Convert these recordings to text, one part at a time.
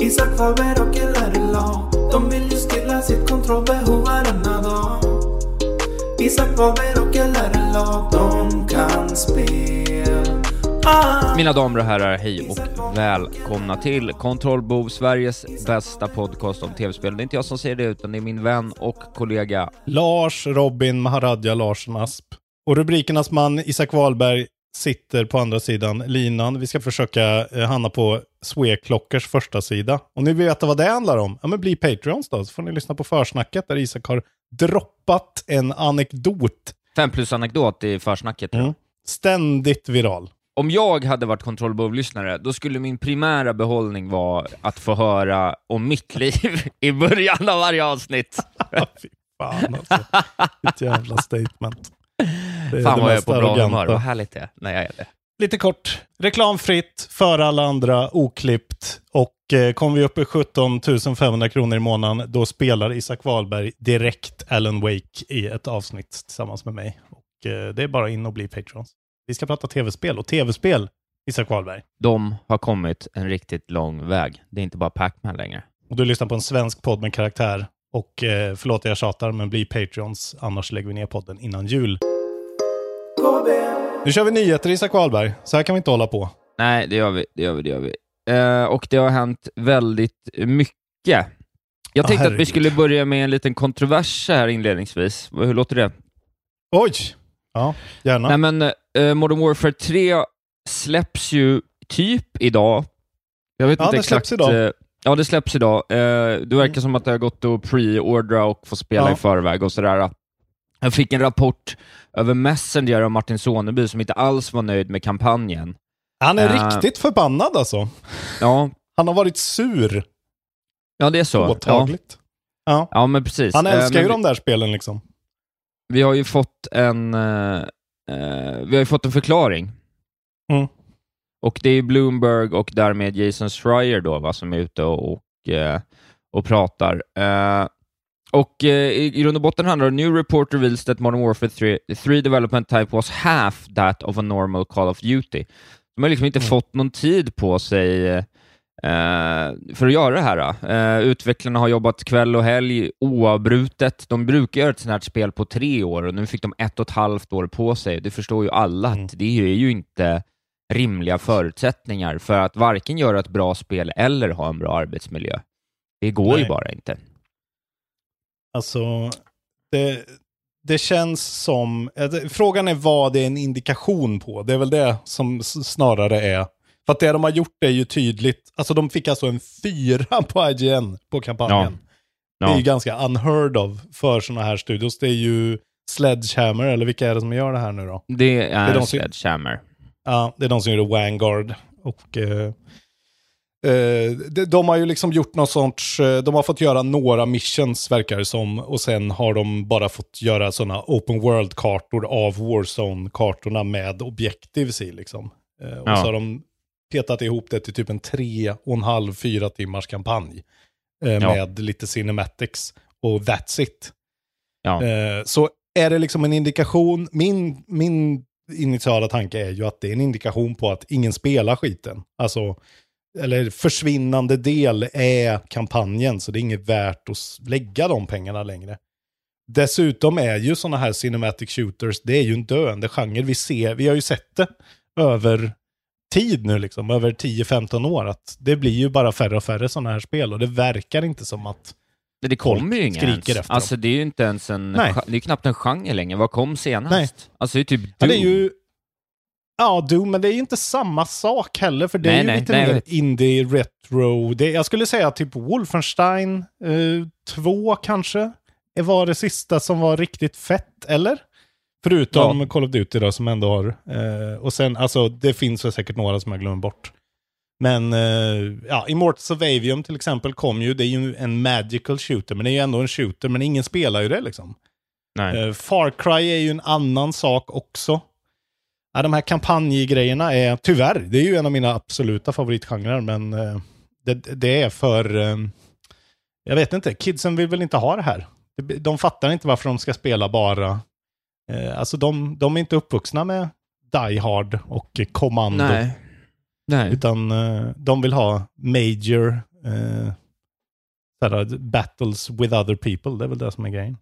Isak Faber och LRLA De vill ju stilla sitt kontrollbehov varenda dag Isak Faber och LRLA De kan spel ah. Mina damer och herrar, hej och välkomna till Kontrollbov, Sveriges bästa podcast om tv-spel. Det är inte jag som säger det, utan det är min vän och kollega Lars Robin Maharadja Larsson Asp. Och rubrikernas man Isak Wahlberg sitter på andra sidan linan. Vi ska försöka eh, hamna på Sweklockers första sida. Och ni vet vad det handlar om? Ja, men bli Patreons då, så får ni lyssna på försnacket där Isak har droppat en anekdot. Fem plus anekdot i försnacket. Mm. Ständigt viral. Om jag hade varit kontrollbov-lyssnare, då skulle min primära behållning vara att få höra om mitt liv i början av varje avsnitt. Fy fan alltså. Ett jävla statement. Det är Fan vad jag är på bra humör, vad härligt det är när jag är det. Lite kort, reklamfritt för alla andra, oklippt. Och eh, kommer vi upp i 17 500 kronor i månaden, då spelar Isak Wahlberg direkt Alan Wake i ett avsnitt tillsammans med mig. Och eh, det är bara in och bli Patrons. Vi ska prata tv-spel, och tv-spel, Isak Wahlberg. De har kommit en riktigt lång väg. Det är inte bara Pac-Man längre. Och du lyssnar på en svensk podd med karaktär. Och eh, förlåt jag tjatar, men bli Patrons, annars lägger vi ner podden innan jul. KB Nu kör vi nyheter, Isak Wahlberg. Så här kan vi inte hålla på. Nej, det gör vi. Det gör vi, det gör vi. Eh, och det har hänt väldigt mycket. Jag tänkte att vi skulle börja med en liten kontrovers här inledningsvis. Hur låter det? Oj! Ja, gärna. Nej, men eh, Modern Warfare 3 släpps ju typ idag. Jag vet Ja, inte det exakt. släpps idag. eh, ja, det släpps idag. Eh, det verkar som att det har gått att pre-ordra och få spela Ja. i förväg och sådär. Jag fick en rapport över Messenger av Martin Soneby som inte alls var nöjd med kampanjen. Han är Eh. riktigt förbannad alltså. Ja, Han har varit sur, ja det är så. Ja, påtagligt. Ja. ja men precis. Han Eh, älskar men ju de där spelen liksom. Vi har ju fått en, eh, vi har ju fått en förklaring. Mm. Och det är Bloomberg och därmed Jason Schreier då, va, som är ute och, och, och pratar. Eh, och eh, i, grund och botten handlar det om New report reveals that Modern Warfare 3, 3 development type was half that of a normal Call of Duty. De har liksom inte Mm. fått någon tid på sig eh, för att göra det här. Eh, utvecklarna har jobbat kväll och helg oavbrutet. De brukar göra ett sånt här spel på tre år och nu fick de ett och ett halvt år på sig. Det förstår ju alla Mm. att det är ju inte rimliga förutsättningar för att varken göra ett bra spel eller ha en bra arbetsmiljö. Det går ju Nej. bara inte. Alltså, det, det känns som... eh, det- Frågan är vad det är en indikation på. Det är väl det som snarare är... För att det de har gjort är ju tydligt. Alltså de fick alltså en fyra på IGN på kampanjen. Det är Ja. ju ganska unheard of för sådana här studios. Det är ju Sledgehammer, eller vilka är det som gör det här nu då? Det är, de som- Sledgehammer. Ja, det är de som gjorde Vanguard. Och eh, de, de har ju liksom gjort någon sorts, eh, de har fått göra några missions verkar det som. Och sen har de bara fått göra sådana open world-kartor av Warzone-kartorna med objectives i liksom. Eh, och Ja. så har de petat ihop det till typ en tre och en halv, fyra timmars kampanj. Eh, Ja. Med lite cinematics. Och that's it. Ja. Eh, så är det liksom en indikation, min, min initiala tanke är ju att det är en indikation på att ingen spelar skiten. Alltså, eller försvinnande del är kampanjen, så det är inget värt att lägga de pengarna längre. Dessutom är ju sådana här cinematic shooters, det är ju en döende genre. Vi ser, vi har ju sett det över tid nu liksom, över 10-15 år, att det blir ju bara färre och färre sådana här spel och det verkar inte som att Men det kommer ju inga skriker ens. efter dem. Alltså det är ju inte ens en, Nej. det är knappt en genre längre. Vad kom senast? Nej. Alltså det är typ Doom. Ja, det är ju... Ja, Doom, men det är ju inte samma sak heller, för det Nej, är ju nej, lite nej, mer indie, retro. Det, jag skulle säga typ Wolfenstein 2 kanske, Det var det sista som var riktigt fett, eller? Förutom Ja. Call of Duty då, som ändå har... Eh, och sen, alltså, det finns väl säkert några som jag glömmer bort. Men, eh, ja, Immortals of Avium till exempel kom ju, det är ju en magical shooter, men det är ju ändå en shooter, men ingen spelar ju det liksom. Nej. Eh, Far Cry är ju en annan sak också. Ja, de här kampanjgrejerna är, tyvärr, det är ju en av mina absoluta favoritgenrer, men eh, det, det är för, eh, jag vet inte, kidsen vill väl inte ha det här. De, fattar inte varför de ska spela bara, eh, alltså de, de är inte uppvuxna med Die Hard och Commando. Nej. Nej. Utan de vill ha major Eh, battles with other people, det är väl det som är grejen.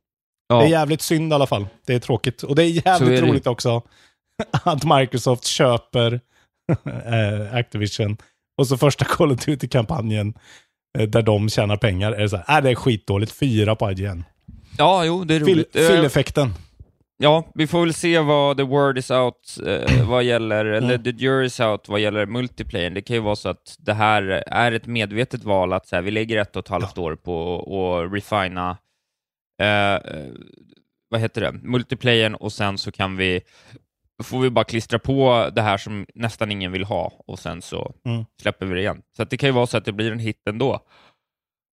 Ja. Det är jävligt synd i alla fall. Det är tråkigt. Och det är jävligt är det. roligt också att Microsoft köper eh, Activision. Och så första Call of Duty-kampanjen eh, där de tjänar pengar är så här, äh, det är skitdåligt, fyra på IGN. ja, jo, det är roligt. Eh, Fylleffekten. Ja, vi får väl se vad the word is out eh, vad gäller, eller the jury is out vad gäller multiplayer. Det kan ju vara så att det här är ett medvetet val att så här, vi lägger ett och ett halvt år på att refina eh, vad heter det, multiplayern och sen så kan vi får vi bara klistra på det här som nästan ingen vill ha och sen så Mm. släpper vi det igen. Så det kan ju vara så att det blir en hit ändå.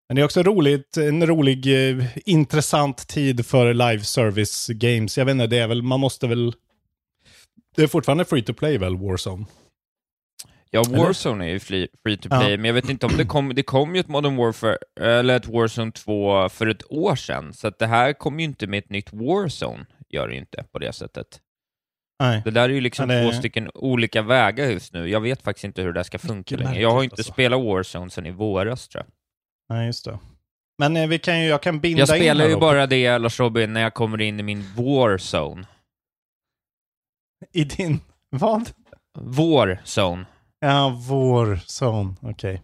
Men det är också roligt, en rolig, eh, intressant tid för live service games. Jag vet inte, det är väl, man måste väl... Det är fortfarande free to play väl, Warzone? Ja, Eller? Warzone är ju free, free to play, Ja. men jag vet inte om det kom, det kom ju ett Modern Warfare, eller ett Warzone 2 för ett år sedan, så att det här kommer ju inte med ett nytt Warzone, gör det ju inte på det sättet. Nej. Det där är ju liksom Ja, det- två stycken olika vägar just nu. Jag vet faktiskt inte hur det där ska funka längre. Jag har märkligt, inte alltså. spelat Warzone sedan i våras tror jag. Nej, just det. Men eh, vi kan ju, jag kan binda Jag in spelar här ju bara det, Lars Robin, när jag kommer in i min Warzone. I din... Vad? Warzone. Ja, vår zone. Okej.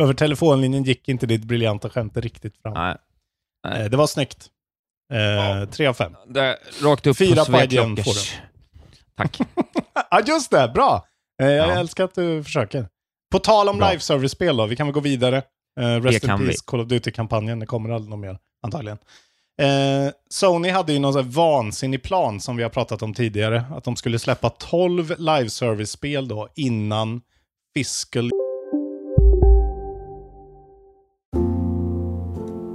Över telefonlinjen gick inte ditt briljanta skämt riktigt fram. Nej. nej. Eh, Det var snyggt. Eh, Tre av fem. Rakt upp Fyra på IGN får. Tack. Ja, just det. Bra. Eh, Jag Ja. älskar att du försöker. På tal om Bra. live service-spel då, vi kan väl gå vidare. Eh, Rest in Peace, vi. Call of Duty-kampanjen, det kommer aldrig något mer, antagligen. Eh, Sony hade ju någon sån här vansinnig plan som vi har pratat om tidigare, att de skulle släppa 12 live service-spel då innan fiscal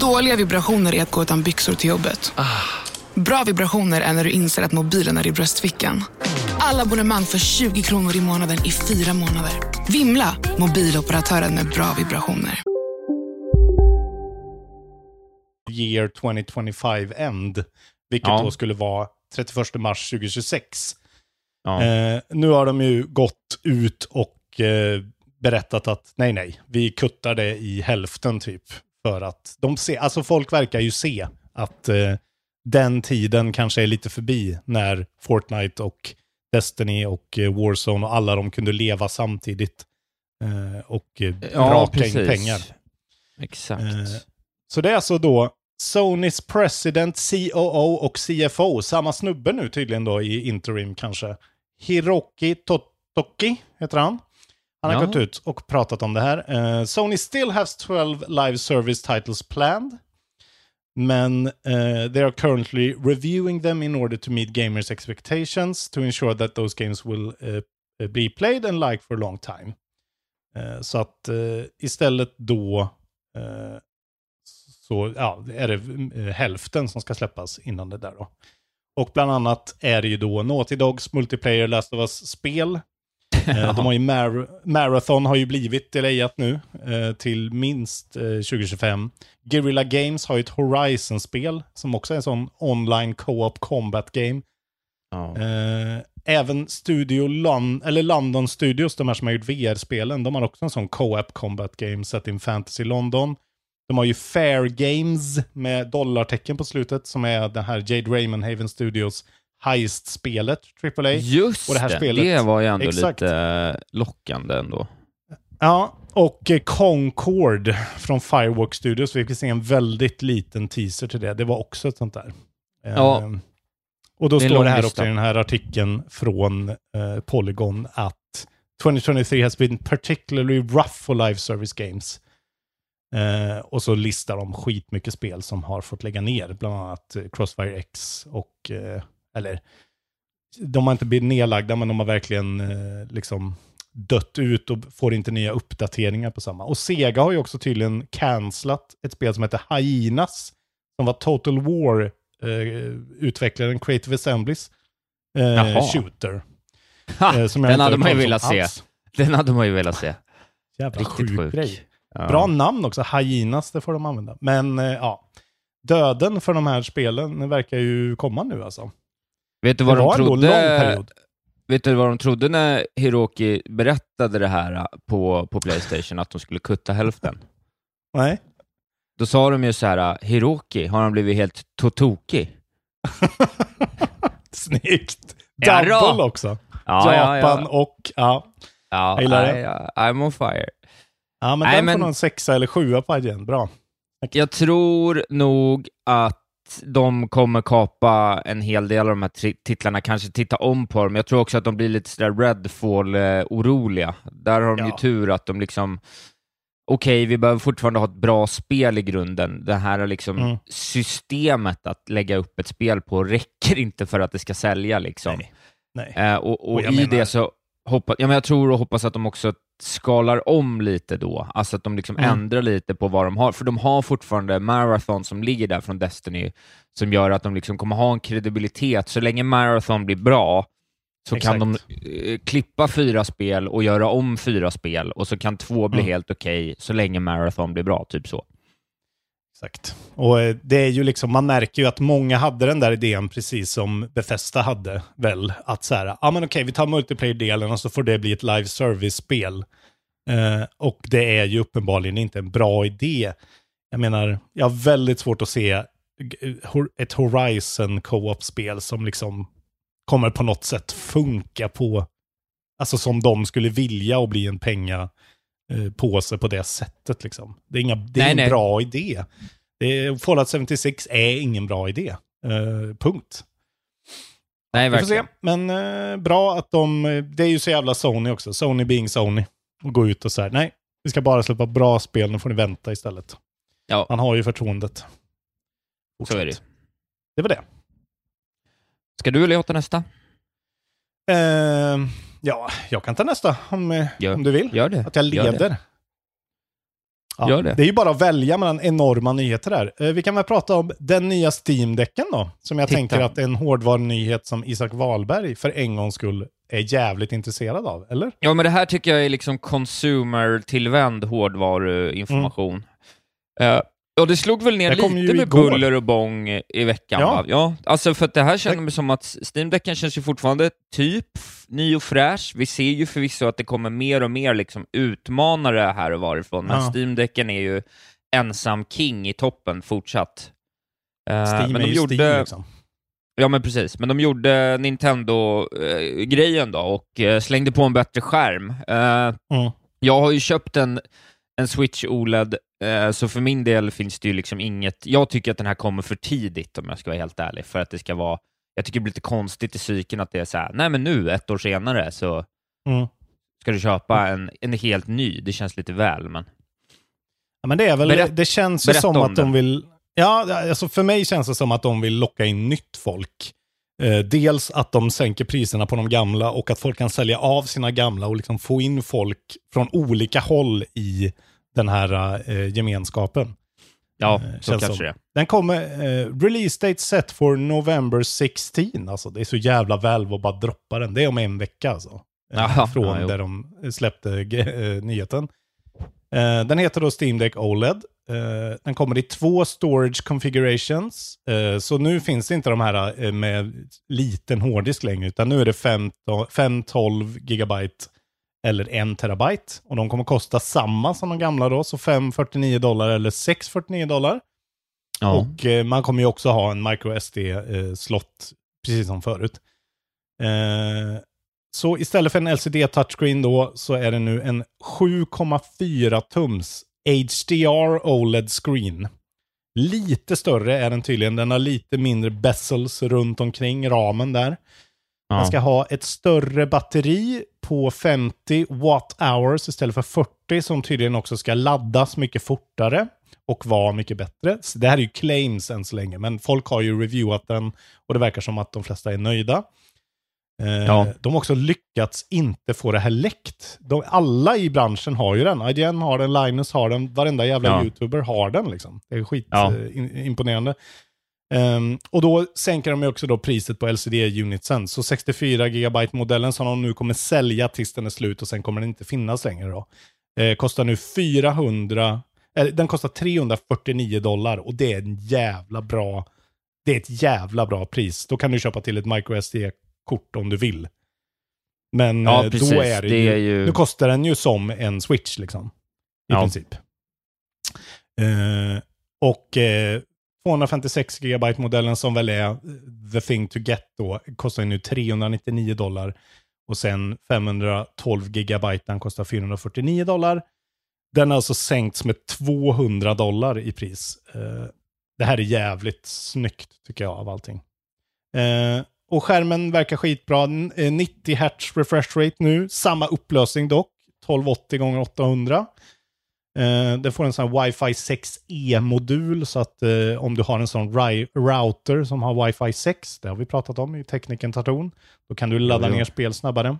Dåliga vibrationer är att gå utan byxor till jobbet. Bra vibrationer är när du inser att mobilen är i bröstfickan. Alla abonnemang för 20 kronor i månaden i fyra månader. Vimla! Mobiloperatören med bra vibrationer. year 2025 end, vilket Ja. då skulle vara 31 mars 2026. Ja. Eh, nu har de ju gått ut och eh, berättat att nej, nej, vi kuttar det i hälften typ. För att de ser, alltså folk verkar ju se att eh, den tiden kanske är lite förbi när Fortnite och Destiny och eh, Warzone och alla de kunde leva samtidigt. Eh, och eh, raka in pengar. Exakt. Eh, Så det är alltså då Sonys president, COO och CFO, samma snubbe nu tydligen då i interim kanske. Hiroki Totoki heter han. Han har Ja. gått ut och pratat om det här. Eh, Sony still has 12 live service titles planned. Men eh, they are currently reviewing them in order to meet gamers expectations to ensure that those games will eh, be played and liked for a long time. Eh, så att istället då så ja, är det hälften som ska släppas innan det där då. Och bland annat är det ju då Naughty Dogs multiplayer Last of Us-spel. Eh, De har ju Mar- Marathon har ju blivit delayat nu eh, till minst eh, 2025. Guerrilla Games har ju ett Horizon-spel som också är en sån online co-op combat game. ja. Eh, även Studio Lon eller London Studios, de här som har gjort VR-spelen, de har också en sån co-op combat game set in Fantasy London. De har ju Fair Games med dollartecken på slutet som är den här Jade Raymond Haven Studios Heist-spelet, AAA. Just och det här spelet- det var ju ändå Exakt. lite eh, lockande ändå. Ja, och eh, Concord från Firewalk Studios, vi fick se en väldigt liten teaser till det. Det var också ett sånt där. Ja. Och då Det står det här lista. också i den här artikeln från eh, Polygon att 2023 has been particularly rough for live service games. Eh, och så listar de skitmycket spel som har fått lägga ner, bland annat Crossfire X och, eh, eller, de har inte blivit nedlagda, men de har verkligen eh, liksom dött ut och får inte nya uppdateringar på samma. Och Sega har ju också tydligen cancelat ett spel som heter Hyenas, som var Total War eh, utvecklaren Creative Assemblies eh, shooter. Ha, eh, som den hade man ju velat se. alls. Den hade man ju velat se. Jävla Riktigt sjuk sjuk. grej. Ja. Bra namn också, Hyenas, det får de använda. Men eh, ja, döden för de här spelen verkar ju komma nu alltså. Vet du Det vad de en lång trodde? Vet du vad de trodde när Hiroki berättade det här på, på Playstation, att de skulle kutta hälften? Nej. Då sa de ju så här, Hiroki, har han blivit helt totokig? Snyggt. Ja, Double också. Ja, ja, Japan ja. och, ja. ja Jag gillar det. nej, ja, I'm on fire. Ja, men Nej, den men- får någon sexa eller sjua på igen. Bra. Jag tror nog att de kommer kapa en hel del av de här titlarna, kanske titta om på dem. Jag tror också att de blir lite sådär Redfall-oroliga. Där har de ju Ja. tur att de liksom, okej, vi behöver fortfarande ha ett bra spel i grunden. Det här liksom Mm. systemet att lägga upp ett spel på räcker inte för att det ska sälja liksom. Nej. Nej. Eh, och och Och i menar- det så hoppas, ja, men jag tror och hoppas att de också skalar om lite då, alltså att de liksom Mm. ändrar lite på vad de har, för de har fortfarande Marathon som ligger där från Destiny, som gör att de liksom kommer ha en kredibilitet. Så länge Marathon blir bra, så kan de eh, klippa fyra spel och göra om fyra spel, och så kan två bli Mm. helt okej, så länge Marathon blir bra, typ så. Exakt. Och eh, det är ju liksom, man märker ju att många hade den där idén precis som Bethesda hade väl. Att så här, ja men okej, vi tar multiplayer-delen och så får det bli ett live service-spel. Eh, och det är ju uppenbarligen inte en bra idé. Jag menar, jag har väldigt svårt att se eh, ett Horizon co-op-spel som liksom kommer på något sätt funka på, alltså som de skulle vilja och bli en penga eh, påse på det sättet liksom. Det är, inga, det är Nej, ingen nej. bra idé. Det är, Fallout 76 är ingen bra idé. Eh, punkt. Nej, Vi får se. verkligen. Men eh, bra att de, det är ju så jävla Sony också. Sony being Sony. Och gå ut och säga nej, vi ska bara släppa bra spel, nu får ni vänta istället. Ja, Man har ju förtroendet. så är det. Det var det. Ska du eller jag ta nästa? Eh, ja, jag kan ta nästa om, eh, Gör- om du vill. Gör det. Att jag Gör det. leder. Ja, Gör det. det är ju bara att välja mellan enorma nyheter där. Eh, vi kan väl prata om den nya Steam-däcken då. Som jag Titta. tänker att är en hårdvarunyhet som Isak Wahlberg för en gångs skull är jävligt intresserad av, eller? Ja, men det här tycker jag är liksom consumer-tillvänd hårdvaruinformation. Eh, och det slog väl ner lite med igår. buller och bång i veckan, Ja. va? Ja, alltså för att det här känner mig som att Steam-däcken känns ju fortfarande typ ny och fräsch. Vi ser ju förvisso att det kommer mer och mer liksom utmanare här och varifrån, men Ja. Steam-däcken är ju ensam king i toppen fortsatt. Eh, Steam men är de ju gjorde... Steam liksom. Ja, men precis. Men de gjorde Nintendo-grejen då och eh, slängde på en bättre skärm. Eh, Mm. jag har ju köpt en, en Switch OLED, så för min del finns det ju liksom inget... Jag tycker att den här kommer för tidigt, om jag ska vara helt ärlig, för att det ska vara... Jag tycker det blir lite konstigt i psyken att det är så här, nej men nu, ett år senare, så Mm. ska du köpa en, en helt ny. Det känns lite väl, men... Ja, men det är väl, Berätt- det känns ju som om att de vill, ja, alltså för mig känns det som att de vill locka in nytt folk. Eh, dels att de sänker priserna på de gamla och att folk kan sälja av sina gamla och liksom få in folk från olika håll i den här eh, gemenskapen. Ja, Eh, så kanske som. det. Den kommer, eh, release date set for November 16. Alltså det är så jävla väl att bara droppa den. Det är om en vecka alltså. Eh, Jaha, från ja, där de släppte eh, nyheten. Eh, den heter då Steam Deck OLED. Den kommer i två storage configurations. Så nu finns det inte de här med liten hårddisk längre, utan nu är det 15 512 gigabyte eller 1 terabyte. Och de kommer kosta samma som de gamla då, så 549 dollar eller 649 dollar. Ja. Och eh, man kommer ju också ha en micro SD-slott, precis som förut. Eh, så istället för en LCD touchscreen då, så är det nu en 7,4 tums HDR OLED screen. Lite större är den tydligen. Den har lite mindre bezels runt omkring ramen där. Ja. Man ska ha ett större batteri på 50 watt hours istället för 40 som tydligen också ska laddas mycket fortare och vara mycket bättre. Så det här är ju claims än så länge, men folk har ju reviewat den och det verkar som att de flesta är nöjda. Eh, Ja. De har också lyckats inte få det här läckt. De, alla i branschen har ju den. IGN har den, Linus har den, varenda jävla Ja. YouTuber har den liksom. Det är skit Ja. Eh. Ehm, och då sänker de ju också då priset på LCD-unitsen. Så 64 GB-modellen som de nu kommer sälja tills den är slut och sen kommer den inte finnas längre då. Eh, kostar nu 400, eller den kostar 349 dollar och det är en jävla bra, det är ett jävla bra pris. Då kan du köpa till ett microSD-kort om du vill. Men Ja, eh, då är det, Det är ju- nu kostar den ju som en switch liksom. I Ja. princip. Eh, och 256 GB-modellen som väl är the thing to get då, kostar ju nu 399 dollar. Och sen 512 GB, den kostar 449 dollar. Den har alltså sänkts med 200 dollar i pris. Eh, det här är jävligt snyggt tycker jag av allting. Eh, och skärmen verkar skitbra. 90 eh, Hz refresh rate nu. Samma upplösning dock. 1280 x 800. Eh, den får en sån här Wi-Fi 6E-modul så att eh, om du har en sån router som har Wi-Fi 6, det har vi pratat om i Tekniken Tarton, då kan du ladda ner spel snabbare.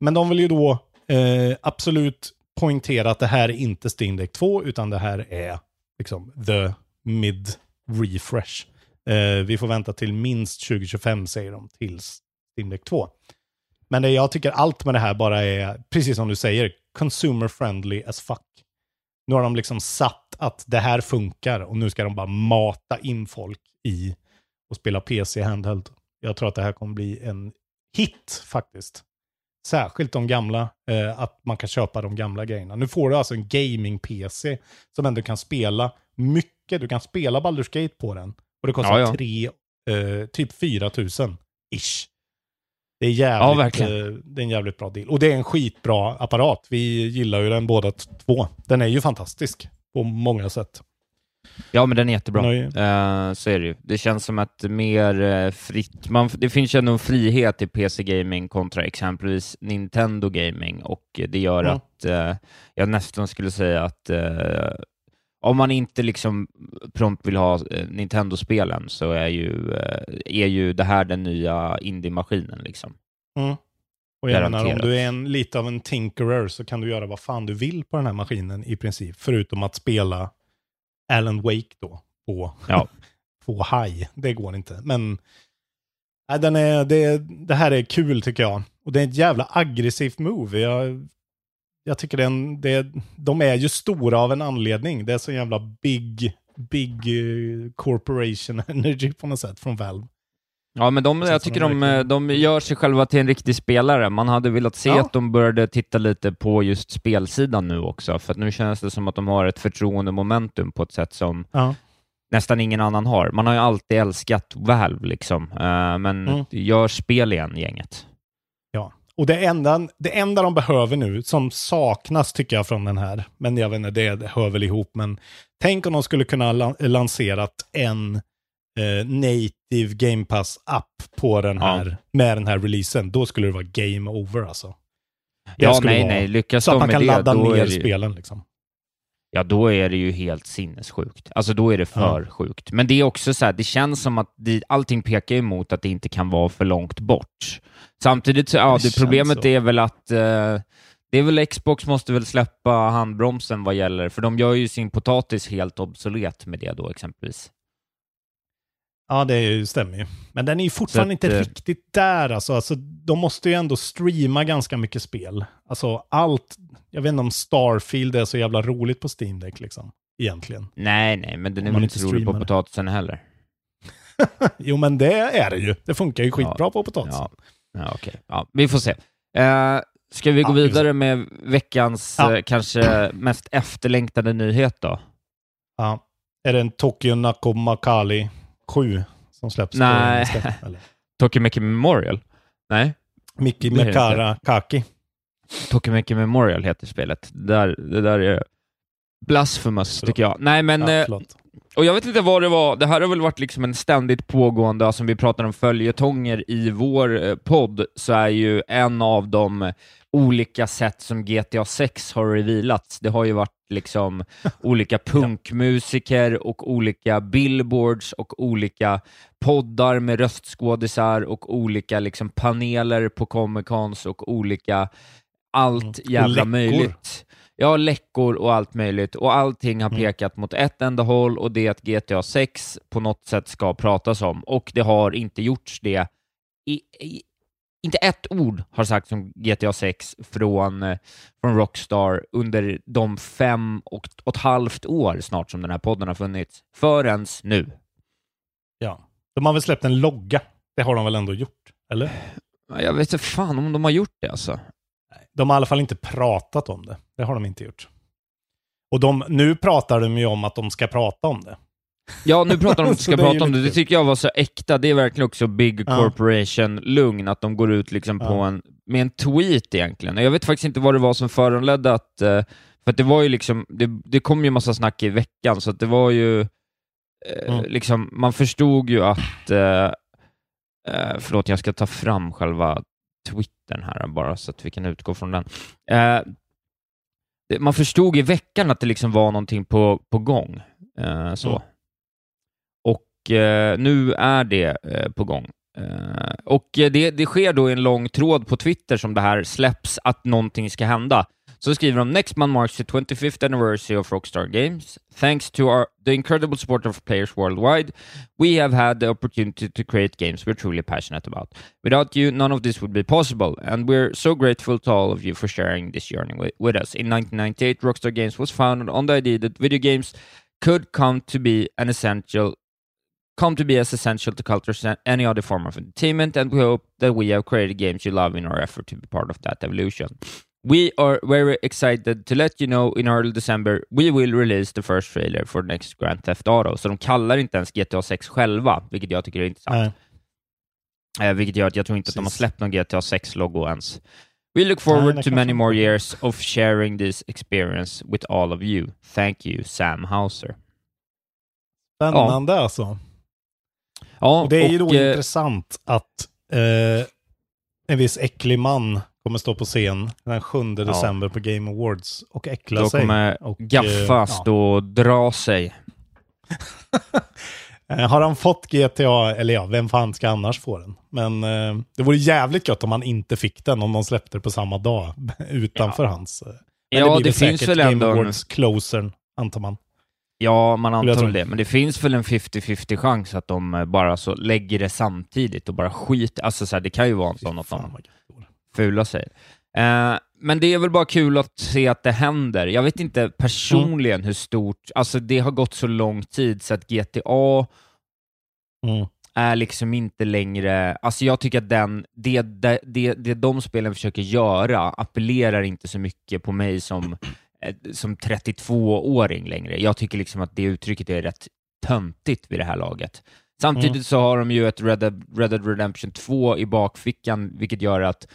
Men de vill ju då eh, absolut poängtera att det här är inte Steam Deck 2, utan det här är liksom the mid refresh. Eh, vi får vänta till minst 2025 säger de, tills Steam Deck 2. Men det, jag tycker allt med det här bara är, precis som du säger, consumer friendly as fuck. Nu har de liksom satt att det här funkar och nu ska de bara mata in folk i och spela PC handheld. Jag tror att det här kommer bli en hit faktiskt. Särskilt de gamla, eh, att man kan köpa de gamla grejerna. Nu får du alltså en gaming-PC som ändå kan spela mycket. Du kan spela Baldur's Gate på den. Och det kostar Ja, ja. tre, eh, typ 4 000 ish. Det är, jävligt, Ja, verkligen. eh, det är en jävligt bra deal. Och det är en skitbra apparat. Vi gillar ju den båda två. Den är ju fantastisk på många sätt. Ja, men den är jättebra. Nöje. Eh, så är det ju. Det känns som att mer eh, fritt... Man, det finns ju ändå en frihet i PC-gaming kontra exempelvis Nintendo Gaming och det gör Ja. att eh, jag nästan skulle säga att om man inte liksom prompt vill ha eh, Nintendo-spelen så är ju, eh, är ju det här den nya indie-maskinen liksom. Mm. Och jag menar, om du är en, lite av en tinkerer så kan du göra vad fan du vill på den här maskinen i princip. Förutom att spela Alan Wake då på, Ja. på high. Det går inte. Men nej, den är, det, det här är kul tycker jag. Och det är ett jävla aggressivt move. Jag, jag tycker den, det, de är ju stora av en anledning. Det är så jävla big, big eh, corporation energy på något sätt från Valve. Ja, men de, jag tycker de de, verkligen- de gör sig själva till en riktig spelare. Man hade velat se Ja. att de började titta lite på just spelsidan nu också, för att nu känns det som att de har ett förtroende-momentum på ett sätt som Ja. nästan ingen annan har. Man har ju alltid älskat Valve, liksom, eh, men Mm. gör spel igen, gänget. Ja, och det enda, det enda de behöver nu, som saknas tycker jag från den här, men jag vet inte, det, hör väl ihop, men tänk om de skulle kunna lan- lanserat en eh, native Game Pass-app på den Ja. här, med den här releasen, då skulle det vara game over alltså. Det Ja, nej, vara- nej, lyckas Så att man kan det, ladda ner det spelen liksom. Ja, då är det ju helt sinnessjukt. Alltså då är det för sjukt. Men det är också så här, det känns som att det, allting pekar emot att det inte kan vara för långt bort. Samtidigt så, ja, Det det, problemet så. är väl att eh, det är väl Xbox måste väl släppa handbromsen vad gäller, för de gör ju sin potatis helt obsolet med det då exempelvis. Ja, det stämmer ju. Men den är ju fortfarande att, inte eh, riktigt där alltså. alltså. De måste ju ändå streama ganska mycket spel. Alltså allt, jag vet inte om Starfield är så jävla roligt på Steam Deck liksom. Egentligen. Nej, nej, men den är väl inte rolig på streamar det. potatisen heller. Jo, men det är det ju. Det funkar ju skitbra Ja. på potatisen. Ja, ja okej. Ja, vi får se. Eh, ska vi gå vidare med veckans eh, kanske mest efterlängtade nyhet då? Ja. Är det en Tokyo Nako 7 som släpps? Nej. Släpp, eller? Tokimeki Memorial? Nej, Miki Mekara Kaki. Tokimeki Memorial heter spelet. Det där, det där är blasphemous, tycker jag. Nej, men Ja, eh, och jag vet inte vad det var, det här har väl varit liksom en ständigt pågående, alltså om vi pratar om följetonger i vår eh, podd, så är ju en av de olika sätt som GTA 6 har revilats. Det har ju varit liksom olika punkmusiker och olika billboards och olika poddar med röstskådisar och olika liksom paneler på Comic Cons och olika allt Mm. Och jävla läckor. möjligt. Ja, läckor och allt möjligt. Och allting har Mm. pekat mot ett enda håll och det är att GTA 6 på något sätt ska pratas om. Och det har inte gjorts det. I, i, inte ett ord har sagts om GTA 6 från, eh, från Rockstar under de fem och, och ett halvt år snart som den här podden har funnits. Förrän nu. Ja. De har väl släppt en logga. Det har de väl ändå gjort? Eller? Jag vet inte fan om de har gjort det alltså. De har i alla fall inte pratat om det. Det har de inte gjort. Och de, nu pratar de ju om att de ska prata om det. Ja, nu pratar de om Så ska prata om det. Det tycker jag var så äkta. Det är verkligen också Big. Corporation-lugn, att de går ut liksom på en, med en tweet egentligen. Jag vet faktiskt inte vad det var som föranledde att... eh, För att det var ju liksom, det, det kom ju massa snack i veckan, så att det var ju... eh, Mm. Liksom, man förstod ju att... eh, förlåt, jag ska ta fram själva twittern här bara, så att vi kan utgå från den. Eh, man förstod i veckan att det liksom var någonting på, på gång. Eh, så. Mm. Eh, nu är det eh, på gång. Eh, och det, det sker då i en lång tråd på Twitter som det här släpps att någonting ska hända. Så skriver de “Next month marks the 25th anniversary of Rockstar Games. Thanks to our, the incredible support of players worldwide, we have had the opportunity to create games we're truly passionate about. Without you, none of this would be possible, and we're so grateful to all of you for sharing this journey with, with us. In 1998, Rockstar Games was founded on the idea that video games could come to be an essential come to be as essential to culture as any other form of entertainment, and we hope that we have created games you love in our effort to be part of that evolution. We are very excited to let you know in early December we will release the first trailer for next Grand Theft Auto. Så de kallar inte ens GTA 6 själva, vilket jag tycker är intressant. Nej. Eh, vilket gör att jag tror inte att de har Precis. släppt någon GTA 6-logo ens. We look Nej, forward det to many more years of sharing this experience with all of you. Thank you, Sam Hauser. Spännande alltså. Ja, Och det är ju då eh, intressant att eh, en viss äcklig man kommer stå på scen den 7 december på Game Awards och äckla Då sig. kommer och, eh, ja. stå och dra sig. Eh, Har han fått GTA, eller ja, vem fan ska annars få den? Men eh, det vore jävligt gött om han inte fick den, om de släppte det på samma dag utanför hans. eh. Men Ja, blir det väl finns väl Game ändå en- Awards closern, antar man. Ja, man antar det. Men det finns väl en 50-50 chans att de eh, bara så lägger det samtidigt och bara skiter. Alltså så här, det kan ju vara en sån att de fular sig. Eh, men det är väl bara kul att se att det händer. Jag vet inte personligen hur stort, alltså det har gått så lång tid så att GTA Mm. är liksom inte längre, alltså jag tycker att den, det, det, det, det de spelen försöker göra appellerar inte så mycket på mig som, som 32-åring längre. Jag tycker liksom att det uttrycket är rätt töntigt vid det här laget. Samtidigt Mm. så har de ju ett Red Dead, Red Dead Redemption 2 i bakfickan, vilket gör att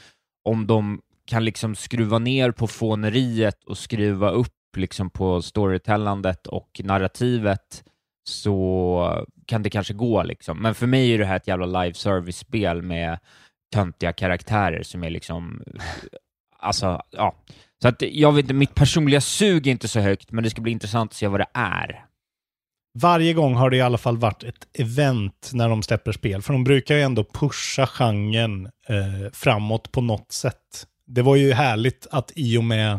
om de kan liksom skruva ner på fåneriet och skruva upp liksom på storytellandet och narrativet så kan det kanske gå liksom. Men för mig är det här ett jävla live service-spel med töntiga karaktärer som är liksom, alltså, ja. Så att jag vet inte, mitt personliga sug är inte så högt, men det ska bli intressant att se vad det är. Varje gång har det i alla fall varit ett event när de släpper spel. För de brukar ju ändå pusha genren eh, framåt på något sätt. Det var ju härligt att i och med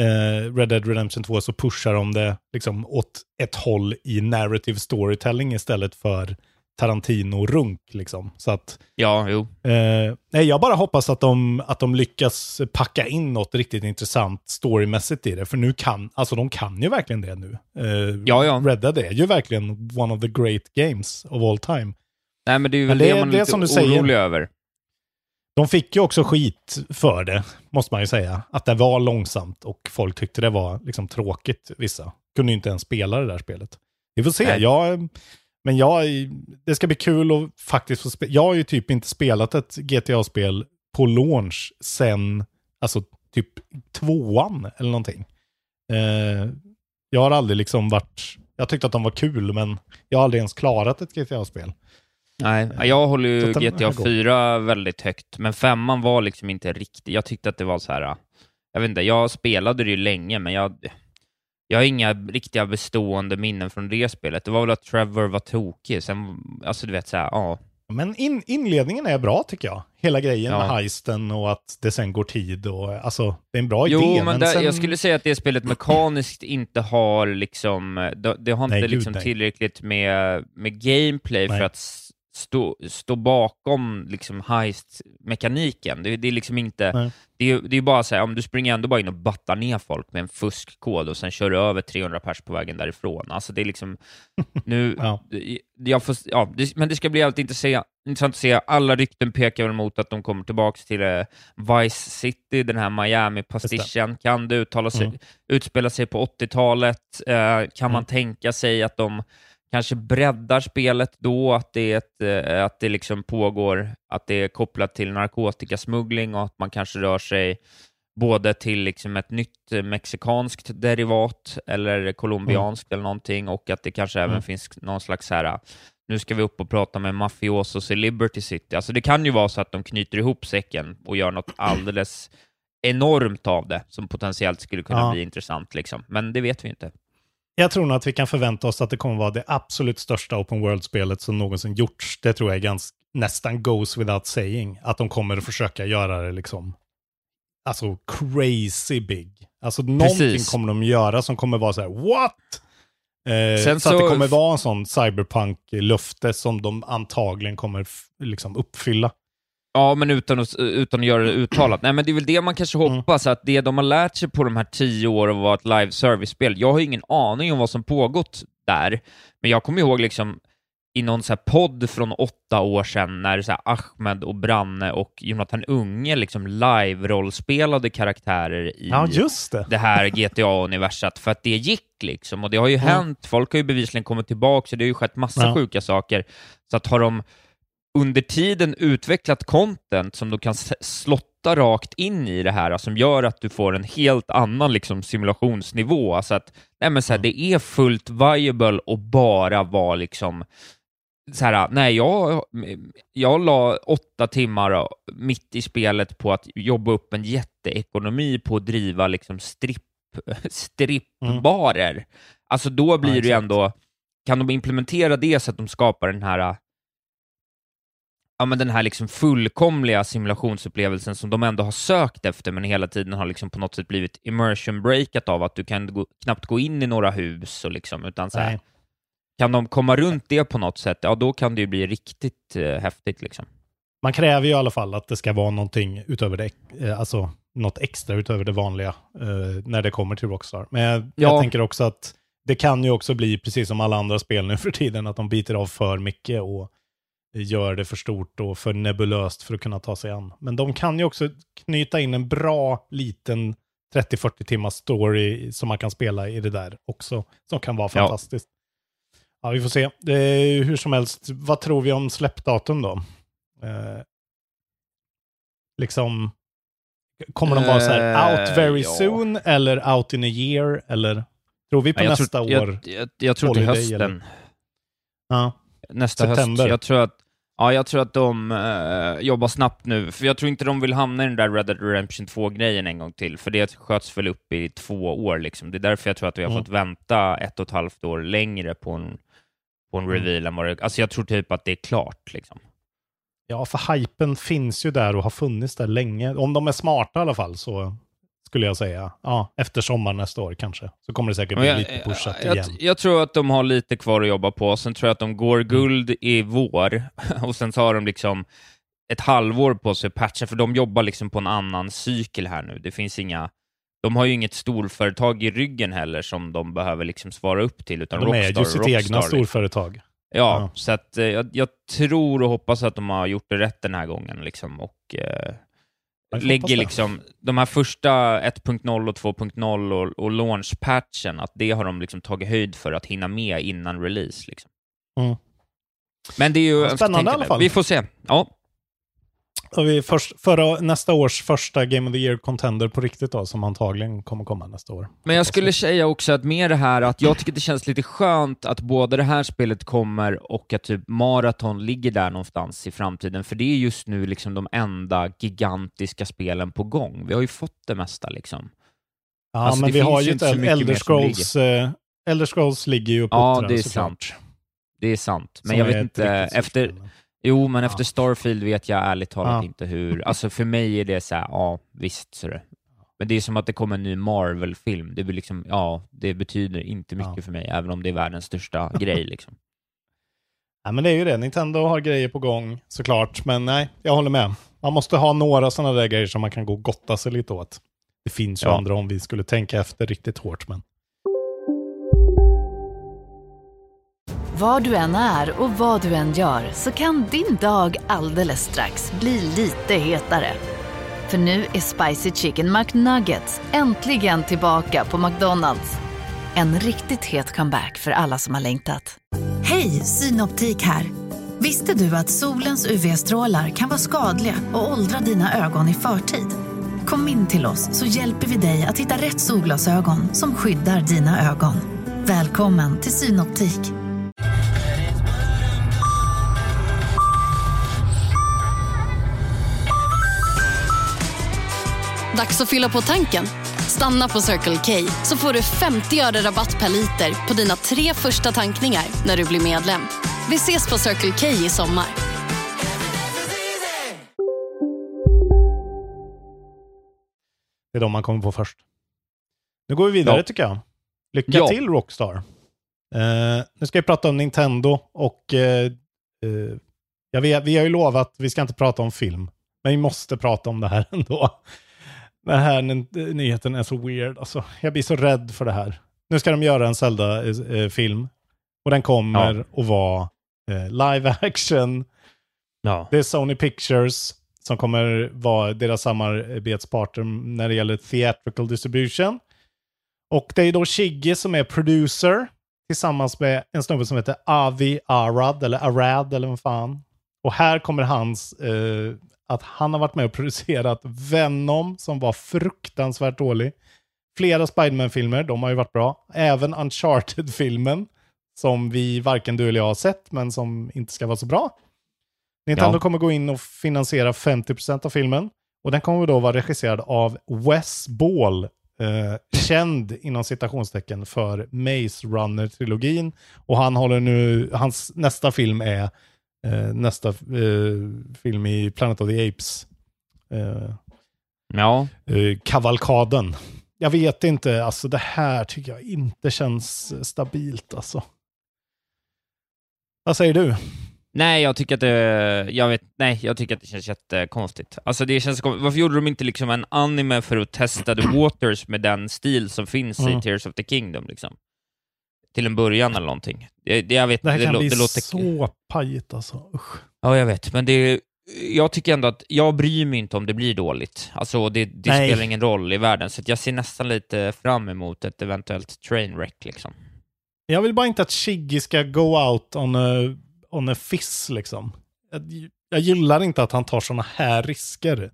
eh, Red Dead Redemption 2 så pushar de det liksom åt ett håll i narrative storytelling istället för Tarantino-runk. Liksom. Så att Ja, jo. Eh, nej, jag bara hoppas att de, att de lyckas packa in något riktigt intressant storymässigt i det. För nu kan, alltså de kan ju verkligen det nu. Eh, Ja, ja. Red Dead är ju verkligen one of the great games of all time. Nej, men det är ju väl det, det- man är lite som du säger. orolig över. De fick ju också skit för det, måste man ju säga. Att det var långsamt och folk tyckte det var liksom tråkigt, vissa. Kunde ju inte ens spela det där spelet. Vi får se. Nej. Jag, men jag, det ska bli kul att faktiskt få spela. Jag har ju typ inte spelat ett GTA-spel på launch sen, alltså typ tvåan eller någonting. Eh, jag har aldrig liksom varit, Jag tyckte att de var kul, men jag har aldrig ens klarat ett GTA-spel. Nej, jag håller ju GTA här går. 4 väldigt högt, men femman var liksom inte riktigt... Jag tyckte att det var så här... Jag vet inte, jag spelade det ju länge, men jag... Jag har inga riktiga bestående minnen från det spelet. Det var väl att Trevor var tokig, sen... Alltså du vet så här, ja. Men in, inledningen är bra tycker jag. Hela grejen Ja. med heisten och att det sen går tid och alltså, det är en bra Jo, idé. men, där, sen... jag skulle säga att det spelet mekaniskt inte har liksom... Det, det har inte Nej, gud, liksom nej. tillräckligt med, med gameplay Nej. för att stå, stå bakom liksom heist-mekaniken. Det, det är liksom inte... Nej. Det är, det är bara så här, om du springer ändå bara in och battar ner folk med en fuskkod och sen kör du över 300 pers på vägen därifrån. Alltså det är liksom... Nu... Ja. jag får, ja, det, men det ska bli alltid intressant, att se. Alla rykten pekar väl mot att de kommer tillbaka till eh, Vice City, den här Miami-pastischen. Kan det uttala sig, Mm. utspela sig på 80-talet? Eh, kan man tänka sig att de kanske breddar spelet då, att det, är ett, eh, att det liksom pågår, att det är kopplat till narkotikasmuggling och att man kanske rör sig både till liksom ett nytt mexikanskt derivat eller colombianskt eller någonting och att det kanske även Mm. finns någon slags här nu ska vi upp och prata med mafiosos i Liberty City. Alltså det kan ju vara så att de knyter ihop säcken och gör något alldeles enormt av det som potentiellt skulle kunna Ja. bli intressant. Liksom. Men det vet vi inte. Jag tror nog att vi kan förvänta oss att det kommer vara det absolut största open world-spelet som någonsin gjorts. Det tror jag är ganska, nästan goes without saying. Att de kommer att försöka göra det liksom, alltså crazy big. Alltså någonting Precis. kommer de göra som kommer vara så här, what? Eh, Sen så, att det så- kommer vara en sån cyberpunk-löfte som de antagligen kommer liksom uppfylla. Ja, men utan att, utan att göra det uttalat. Nej, men det är väl det man kanske Mm. hoppas, att det de har lärt sig på de här tio åren var ett live service-spel. Jag har ingen aning om vad som pågått där, men jag kommer ihåg liksom i någon så podd från åtta år sedan när så Ahmed och Branne och Jonathan Unge liksom live-rollspelade karaktärer i Ja, det. det här GTA-universat för att det gick liksom. Och det har ju hänt, folk har ju bevisligen kommit tillbaka, så det har ju skett massa Ja. sjuka saker. Så att har de under tiden utvecklat content som du kan slotta rakt in i det här, som gör att du får en helt annan liksom, simulationsnivå. Alltså att nej, men så här, det är fullt viable och bara vara liksom så här, nej, jag, jag la åtta timmar mitt i spelet på att jobba upp en jätteekonomi på att driva liksom stripp, strippbarer. Alltså då blir Ja, det ju ändå, kan de implementera det så att de skapar den här ja, men den här liksom fullkomliga simulationsupplevelsen som de ändå har sökt efter, men hela tiden har liksom på något sätt blivit immersion-breakat av att du kan gå, knappt gå in i några hus, och liksom, utan så här, kan de komma runt det på något sätt, ja då kan det ju bli riktigt eh, häftigt. Liksom. Man kräver ju i alla fall att det ska vara någonting utöver det, eh, alltså något extra utöver det vanliga eh, när det kommer till Rockstar. Men jag, Ja. jag tänker också att det kan ju också bli precis som alla andra spel nu för tiden, att de biter av för mycket och gör det för stort och för nebulöst för att kunna ta sig an. Men de kan ju också knyta in en bra liten 30-40 timmars story som man kan spela i det där också, som kan vara Ja. fantastiskt. Ja, vi får se. Är, hur som helst, vad tror vi om släppdatum då? Eh, liksom, kommer de vara så här Eh, out very ja. soon eller out in a year? Eller tror vi på Ja, jag, nästa tror, år? jag, jag, jag tror till hösten. eller? Ja. Nästa September. höst. Jag tror att, ja, jag tror att de eh, jobbar snabbt nu, för jag tror inte de vill hamna i den där Red Dead Redemption 2-grejen en gång till, för det sköts väl upp i två år. Liksom. Det är därför jag tror att vi har Mm. fått vänta ett och ett halvt år längre på en, på en Mm. reveal än vad det... Alltså jag tror typ att det är klart. Liksom. Ja, för hypen finns ju där och har funnits där länge. Om de är smarta i alla fall så skulle jag säga. Ja, efter sommar nästa år kanske. Så kommer det säkert bli jag, lite pushat jag, igen. jag, jag tror att de har lite kvar att jobba på, sen tror jag att de går guld i vår, och sen har de liksom ett halvår på sig att patcha, för de jobbar liksom på en annan cykel här nu. Det finns inga... De har ju inget storföretag i ryggen heller som de behöver liksom svara upp till, utan de är Rockstar ju sitt Rockstar, egna liksom. storföretag. Ja, Ja. så att eh, jag, jag tror och hoppas att de har gjort det rätt den här gången liksom, och eh, Det. liksom de här första 1.0 och 2.0 och, och launch-patchen, att det har de liksom tagit höjd för att hinna med innan release. Liksom. Mm. Men det är ju spännande i alla fall. Vi får se. Ja. Och vi först, förra, nästa års första Game of the Year Contender på riktigt då, som antagligen kommer komma nästa år. Men jag skulle säga också att med det här att jag tycker det känns lite skönt att både det här spelet kommer och att typ Marathon ligger där någonstans i framtiden, för det är just nu liksom de enda gigantiska spelen på gång. Vi har ju fått det mesta liksom. Ja, Alltså, men vi har ju inte Elder Scrolls, eh, Elder Scrolls ligger ju och Ja, det är sant. Det är sant, men jag vet inte, efter, spel. Jo men Ja. efter Starfield vet jag ärligt talat Ja. inte hur, alltså för mig är det så här, ja visst så det. Men det är som att det kommer en ny Marvel-film, det blir liksom, ja, det betyder inte mycket Ja. för mig, även om det är världens största grej liksom. Nej, men det är ju det. Nintendo har grejer på gång såklart, men nej, jag håller med. Man måste ha några sådana där grejer som man kan gå och gotta sig lite åt. Det finns ju Ja. andra om vi skulle tänka efter riktigt hårt, men Var du än är och vad du än gör så kan din dag alldeles strax bli lite hetare. För nu är Spicy Chicken McNuggets äntligen tillbaka på McDonalds. En riktigt het comeback för alla som har längtat. Hej, Synoptik här. Visste du att solens UV-strålar kan vara skadliga och åldra dina ögon i förtid? Kom in till oss så hjälper vi dig att hitta rätt solglasögon som skyddar dina ögon. Välkommen till Synoptik. Dags att fylla på tanken. Stanna på Circle K så får du 50 öre rabatt per liter på dina tre första tankningar när du blir medlem. Vi ses på Circle K i sommar. det är de man kommer på först. Nu går vi vidare Ja. tycker jag. Lycka Ja. till Rockstar. Eh, nu ska vi prata om Nintendo och eh, eh, jag vet, vi har ju lovat att vi ska inte prata om film. Men vi måste prata om det här ändå. Den här ny- nyheten är så weird. Alltså, jag blir så rädd för det här. Nu ska de göra en Zelda-film. Och den kommer att vara eh, live action. Ja. Det är Sony Pictures som kommer vara deras samarbetspartner när det gäller theatrical distribution. Och det är då Shigge som är producer tillsammans med en snubbe som heter Avi Arad, eller Arad eller vad fan. Och här kommer hans, eh, att han har varit med och producerat Venom som var fruktansvärt dålig. Flera Spiderman-filmer, de har ju varit bra. Även Uncharted-filmen, som vi varken du eller jag har sett, men som inte ska vara så bra. Nintendo Ja. kommer gå in och finansiera 50% av filmen. Och den kommer då vara regisserad av Wes Ball, eh, känd inom citationstecken för Maze Runner-trilogin. Och han håller nu, hans nästa film är eh, nästa eh, film i Planet of the Apes. Eh, Ja, eh, kavalkaden. Jag vet inte, alltså det här tycker jag inte känns stabilt alltså. Vad säger du? nej jag tycker att det, jag vet, nej jag tycker att det känns jättekonstigt. Alltså det känns varför gjorde de inte liksom en anime för att testa the waters med den stil som finns Mm. i Tears of the Kingdom liksom? Till en början eller någonting. Det, det, jag vet, Det här kan lå- bli det låter... så pajigt alltså. Usch. Ja, jag vet, men det jag tycker ändå att jag bryr mig inte om det blir dåligt. Alltså, det, det spelar ingen roll i världen, så jag ser nästan lite fram emot ett eventuellt trainwreck liksom. Jag vill bara inte att Shiggy ska go out on a, on a fiss liksom. Jag, jag gillar inte att han tar sådana här risker.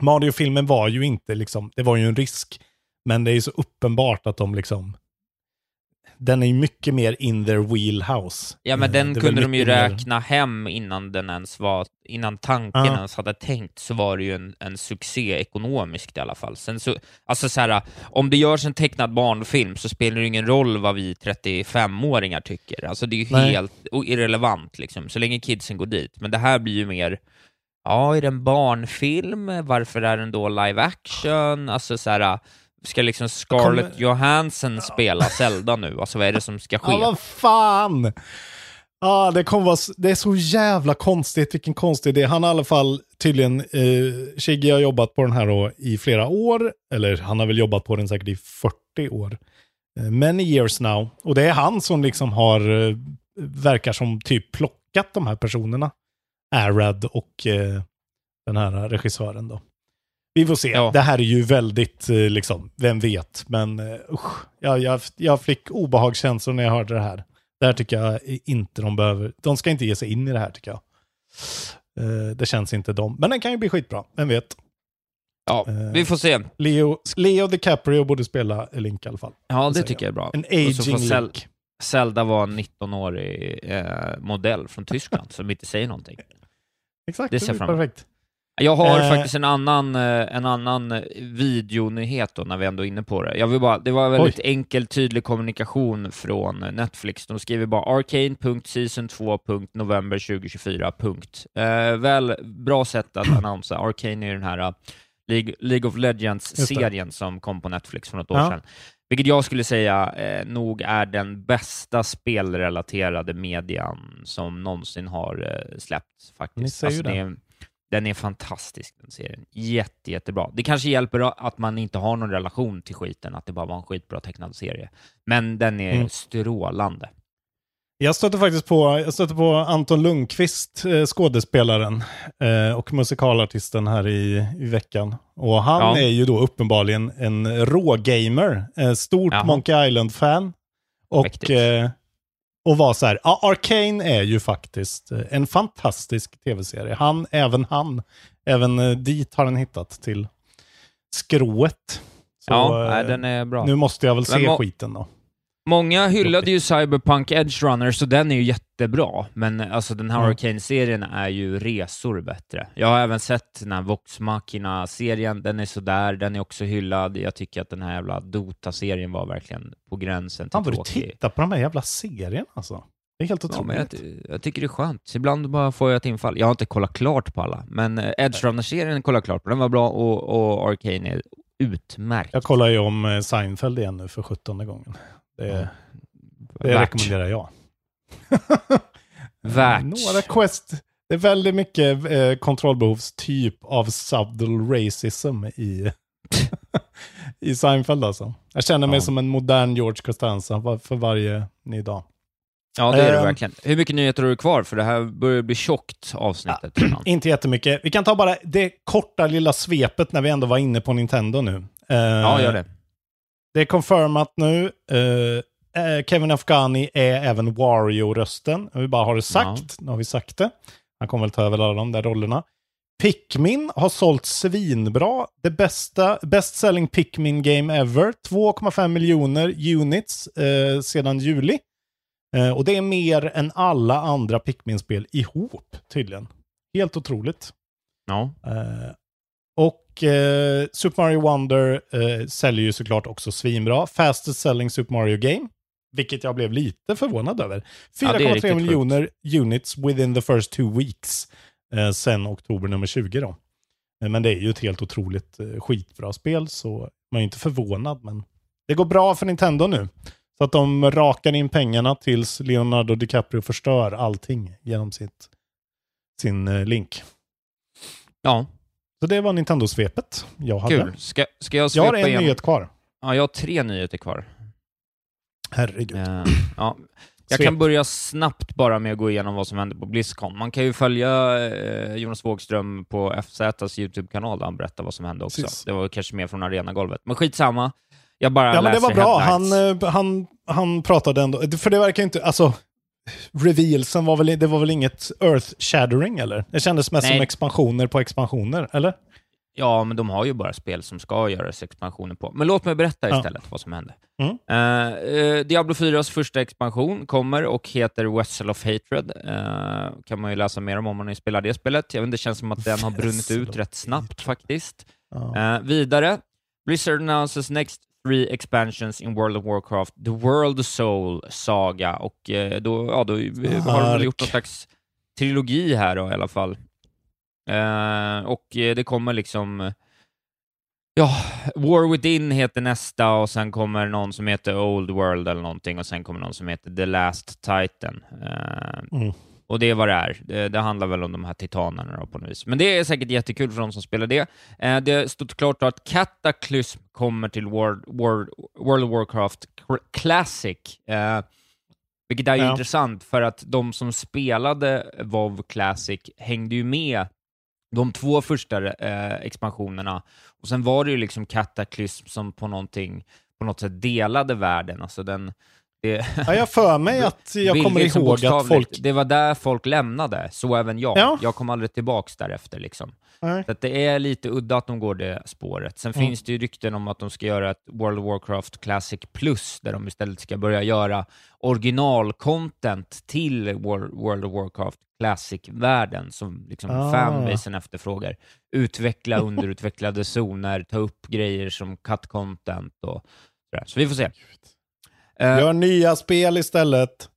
Mario-filmen var ju inte liksom, det var ju en risk. Men det är ju så uppenbart att de liksom, den är ju mycket mer in their wheelhouse. Ja, men Eh, den det kunde de ju mycket mer- räkna hem innan den ens var, innan tanken Ja. ens hade tänkt, så var det ju en, en succé ekonomiskt i alla fall. Sen så, alltså så här, om det görs en tecknad barnfilm så spelar det ingen roll vad vi 35-åringar tycker. Alltså det är ju Nej. helt irrelevant liksom, så länge kidsen går dit. Men det här blir ju mer, ja, är det en barnfilm? Varför är den då live action? Alltså så här, ska liksom Scarlett Kommer- Johansson spela Zelda nu? Alltså vad är det som ska ske? Ja, vad fan! Ja, det, kommer vara, det är så jävla konstigt, vilken konstig idé. Han har i alla fall tydligen, eh, Shiggy har jobbat på den här då i flera år, eller han har väl jobbat på den säkert i 40 år. Eh, many years now. Och det är han som liksom har, eh, verkar som typ plockat de här personerna. Arad och eh, den här regissören då. Vi får se. Ja. Det här är ju väldigt, eh, liksom, vem vet. Men uh, usch, jag, jag, jag fick obehagskänslor när jag hörde det här. Det här tycker jag inte de behöver. De ska inte ge sig in i det här tycker jag. Eh, det känns inte dom. Men den kan ju bli skitbra, vem vet. Ja, Eh, vi får se. Leo, Leo DiCaprio borde spela Link i alla fall. Ja, det tycker jag är bra. En Och så får aging Link. Zelda var en 19-årig eh, modell från Tyskland som inte säger någonting. Exakt, Det det ser blir fram emot. perfekt. Jag har Eh. faktiskt en annan, eh, en annan eh, videonyhet då, när vi ändå är inne på det. Jag vill bara, det var väldigt enkel, tydlig kommunikation från eh, Netflix. De skriver bara arcane.season2.november 2024. Punkt. Eh, väl, bra sätt att annonsa. Arcane är den här League, League of det. Legends-serien som kom på Netflix för något år Ja. sedan. Vilket jag skulle säga eh, nog är den bästa spelrelaterade median som någonsin har eh, släppts faktiskt. Ni säger ju den, det. Den är fantastisk den serien. Jätte, jättebra. Det kanske hjälper att man inte har någon relation till skiten, att det bara var en skitbra tecknad serie. Men den är Mm. strålande. Jag stötte faktiskt på, jag stötte på Anton Lundqvist, eh, skådespelaren eh, och musikalartisten här i, i veckan. Och han Ja. är ju då uppenbarligen en rågamer, eh, stort Jaha. Monkey Island-fan. Och, eh, och var så här, ja, Arcane är ju faktiskt eh, en fantastisk tv-serie. Han, även han, även eh, dit har den hittat till skrået. Så, ja, eh, nej, den är bra. Nu måste jag väl se skiten då. Många hyllade ju Cyberpunk Edge Runner, så den är ju jättebra. Men alltså den här Mm. Arcane-serien är ju resor bättre. Jag har även sett den här Vox Machina-serien, den är sådär, den är också hyllad. Jag tycker att den här jävla Dota-serien var verkligen på gränsen till Fan vad du tråkig. tittar på de här jävla serierna alltså. Det är helt Ja, otroligt. jag, jag tycker det är skönt. Ibland bara får jag ett infall. Jag har inte kollat klart på alla, men eh, Edge Runner-serien kollar jag klart på. Den var bra och, och Arcane är utmärkt. Jag kollar ju om eh, Seinfeld igen nu för sjuttonde gången. Det, Ja. det Värt. rekommenderar jag. Värt. Några quest. Det är väldigt mycket eh, kontrollbehovstyp av subtle racism i, i Seinfeld alltså. Jag känner mig Ja. som en modern George Costanza för varje ny dag. Ja, det är det Ehm. verkligen. Hur mycket nyheter har du kvar? För det här börjar bli tjockt, avsnittet. redan. Inte jättemycket. Vi kan ta bara det korta lilla svepet när vi ändå var inne på Nintendo nu. Eh, Ja, gör det. Det är confirmat nu. Eh, Kevin Afghani är även Wario-rösten. Vill bara ha det sagt. Nu har vi sagt det. Han kommer väl ta över alla de där rollerna. Pikmin har sålt svinbra. Det bästa, best selling Pikmin game ever. 2,5 miljoner units eh, sedan juli. Eh, och det är mer än alla andra Pikmin-spel ihop tydligen. Helt otroligt. Ja. Eh, och eh, Super Mario Wonder eh, säljer ju såklart också svinbra. Fastest selling Super Mario Game. Vilket jag blev lite förvånad över. Ja, det är 4,3 riktigt miljoner units within the first two weeks. Eh, sen oktober nummer 20 då. Eh, men det är ju ett helt otroligt eh, skitbra spel. Så man är ju inte förvånad. Men det går bra för Nintendo nu. Så att de rakar in pengarna tills Leonardo DiCaprio förstör allting genom sitt, sin eh, link. Ja, Så det var Nintendo-svepet jag hade. kul. Ska, ska jag Jag har en igen? nyhet kvar. Ja, jag har tre nyheter kvar. Herregud. Eh, ja. Jag Svep. kan börja snabbt bara med att gå igenom vad som hände på Blizzcon. Man kan ju följa eh, Jonas Wågström på FZs YouTube-kanal där han berättar vad som hände också. Precis. Det var kanske mer från arenagolvet. Men skitsamma. Jag bara Ja, men det läser var bra. Han, eh, han, han pratade ändå, för det verkar inte, alltså, revealsen var väl, det var väl inget earth-shattering eller? Det kändes mest Nej. som expansioner på expansioner, eller? Ja, men de har ju bara spel som ska göras expansioner på. Men låt mig berätta Ja. istället vad som hände. Mm. Eh, Diablo 4s första expansion kommer och heter Vessel of Hatred. Uh, kan man ju läsa mer om om man spelar det spelet. Jag vet det känns som att den har brunnit ut rätt snabbt faktiskt. Ja. Eh, vidare, Blizzard announces next three expansions in World of Warcraft, The World Soul Saga, och eh, då, ja, då har de gjort någon slags trilogi här då i alla fall. Eh, och eh, det kommer liksom, ja, War Within heter nästa och sen kommer någon som heter Old World eller någonting och sen kommer någon som heter The Last Titan. Eh, Mm. Och det är vad det är. Det, det handlar väl om de här titanerna då på något vis. Men det är säkert jättekul för de som spelar det. Eh, det stod klart då att Cataclysm kommer till World, World, World of Warcraft Cl- Classic. Eh, vilket är ju Ja. intressant för att de som spelade WoW Classic hängde ju med de två första eh, expansionerna. Och sen var det ju liksom Cataclysm som på någonting på något sätt delade världen. Alltså den, Det, Ja, jag för mig att jag kommer bildligt som ihåg att folk... Det var där folk lämnade, så även jag. Ja. Jag kom aldrig tillbaks därefter. Liksom. Nej. Så att det är lite udda att de går det spåret. Sen Mm. finns det ju rykten om att de ska göra ett World of Warcraft Classic Plus, där de istället ska börja göra original-content till Wor- World of Warcraft Classic-världen, som liksom Ah. fanbasen efterfrågar. Utveckla underutvecklade zoner, ta upp grejer som cut-content och sådär. Så vi får se. Eh, Gör nya spel istället.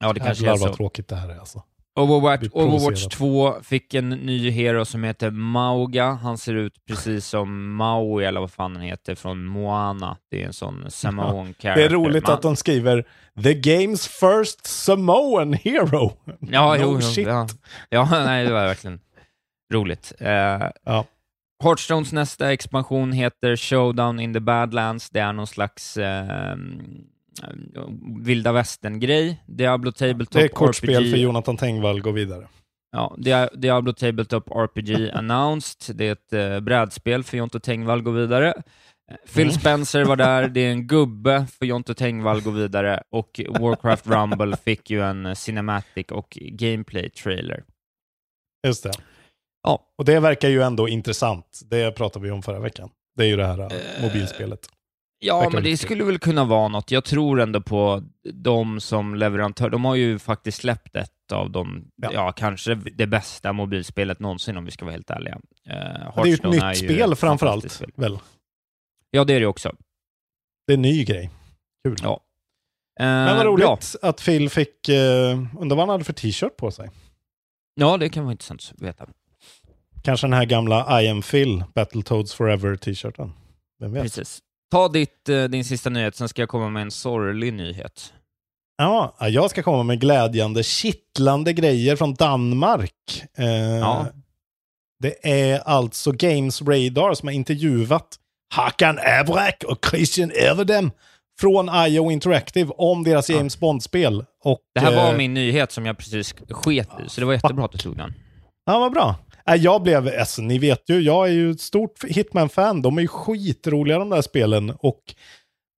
ja, det kanske är så. vad tråkigt det här är alltså. Overwatch, Overwatch provocerad. 2 fick en ny hero som heter Mauga. Han ser ut precis som Maui, eller vad fan han heter, från Moana. Det är en sån Samoan character. Det är roligt Man- att de skriver “The game's first Samoan hero”. Ja, no jo, shit. ja. ja, nej, det var verkligen roligt. Eh, Ja. Hearthstones nästa expansion heter Showdown in the Badlands. Det är någon slags eh, vilda västern-grej. Diablo Tabletop Det är kortspel RPG. för Jonathan Tengvall, gå vidare. Ja, Dia- Diablo Tabletop RPG announced. Det är ett eh, brädspel för Jonte Tengvall gå vidare. Eh, Phil Mm. Spencer var där, det är en gubbe för Jonte Tengvall gå vidare och Warcraft Rumble fick ju en eh, cinematic och gameplay-trailer. Just det. Ja. Och det verkar ju ändå intressant. Det pratade vi om förra veckan. Det är ju det här äh, mobilspelet. Ja, men det skulle väl kunna vara något. Jag tror ändå på de som leverantör. De har ju faktiskt släppt ett av de, ja, Ja. kanske det bästa mobilspelet någonsin om vi ska vara helt ärliga. Uh, det är ju ett nytt spel framför allt, väl? Ja, det är det också. Det är en ny grej. Kul. Ja. Men vad Eh, roligt bra. att Phil fick, uh, undrar vad han hade för t-shirt på sig. Ja, det kan vara intressant att veta. Kanske den här gamla I am Phil, Battletoads Forever t-shirten. Vem vet? Precis. Ta ditt, eh, din sista nyhet, sen ska jag komma med en sorglig nyhet. Ja, jag ska komma med glädjande, kittlande grejer från Danmark. Eh, Ja. Det är alltså Games Radar som har intervjuat Hakan Abrak och Christian Everdem från IO Interactive om deras Ja. James Bond-spel. Och, Det här var eh, min nyhet som jag precis sket i, så det var jättebra att du tog den. Ja, vad bra. Jag blev, alltså, ni vet ju, jag är ju ett stort Hitman-fan. De är ju skitroliga de där spelen. Och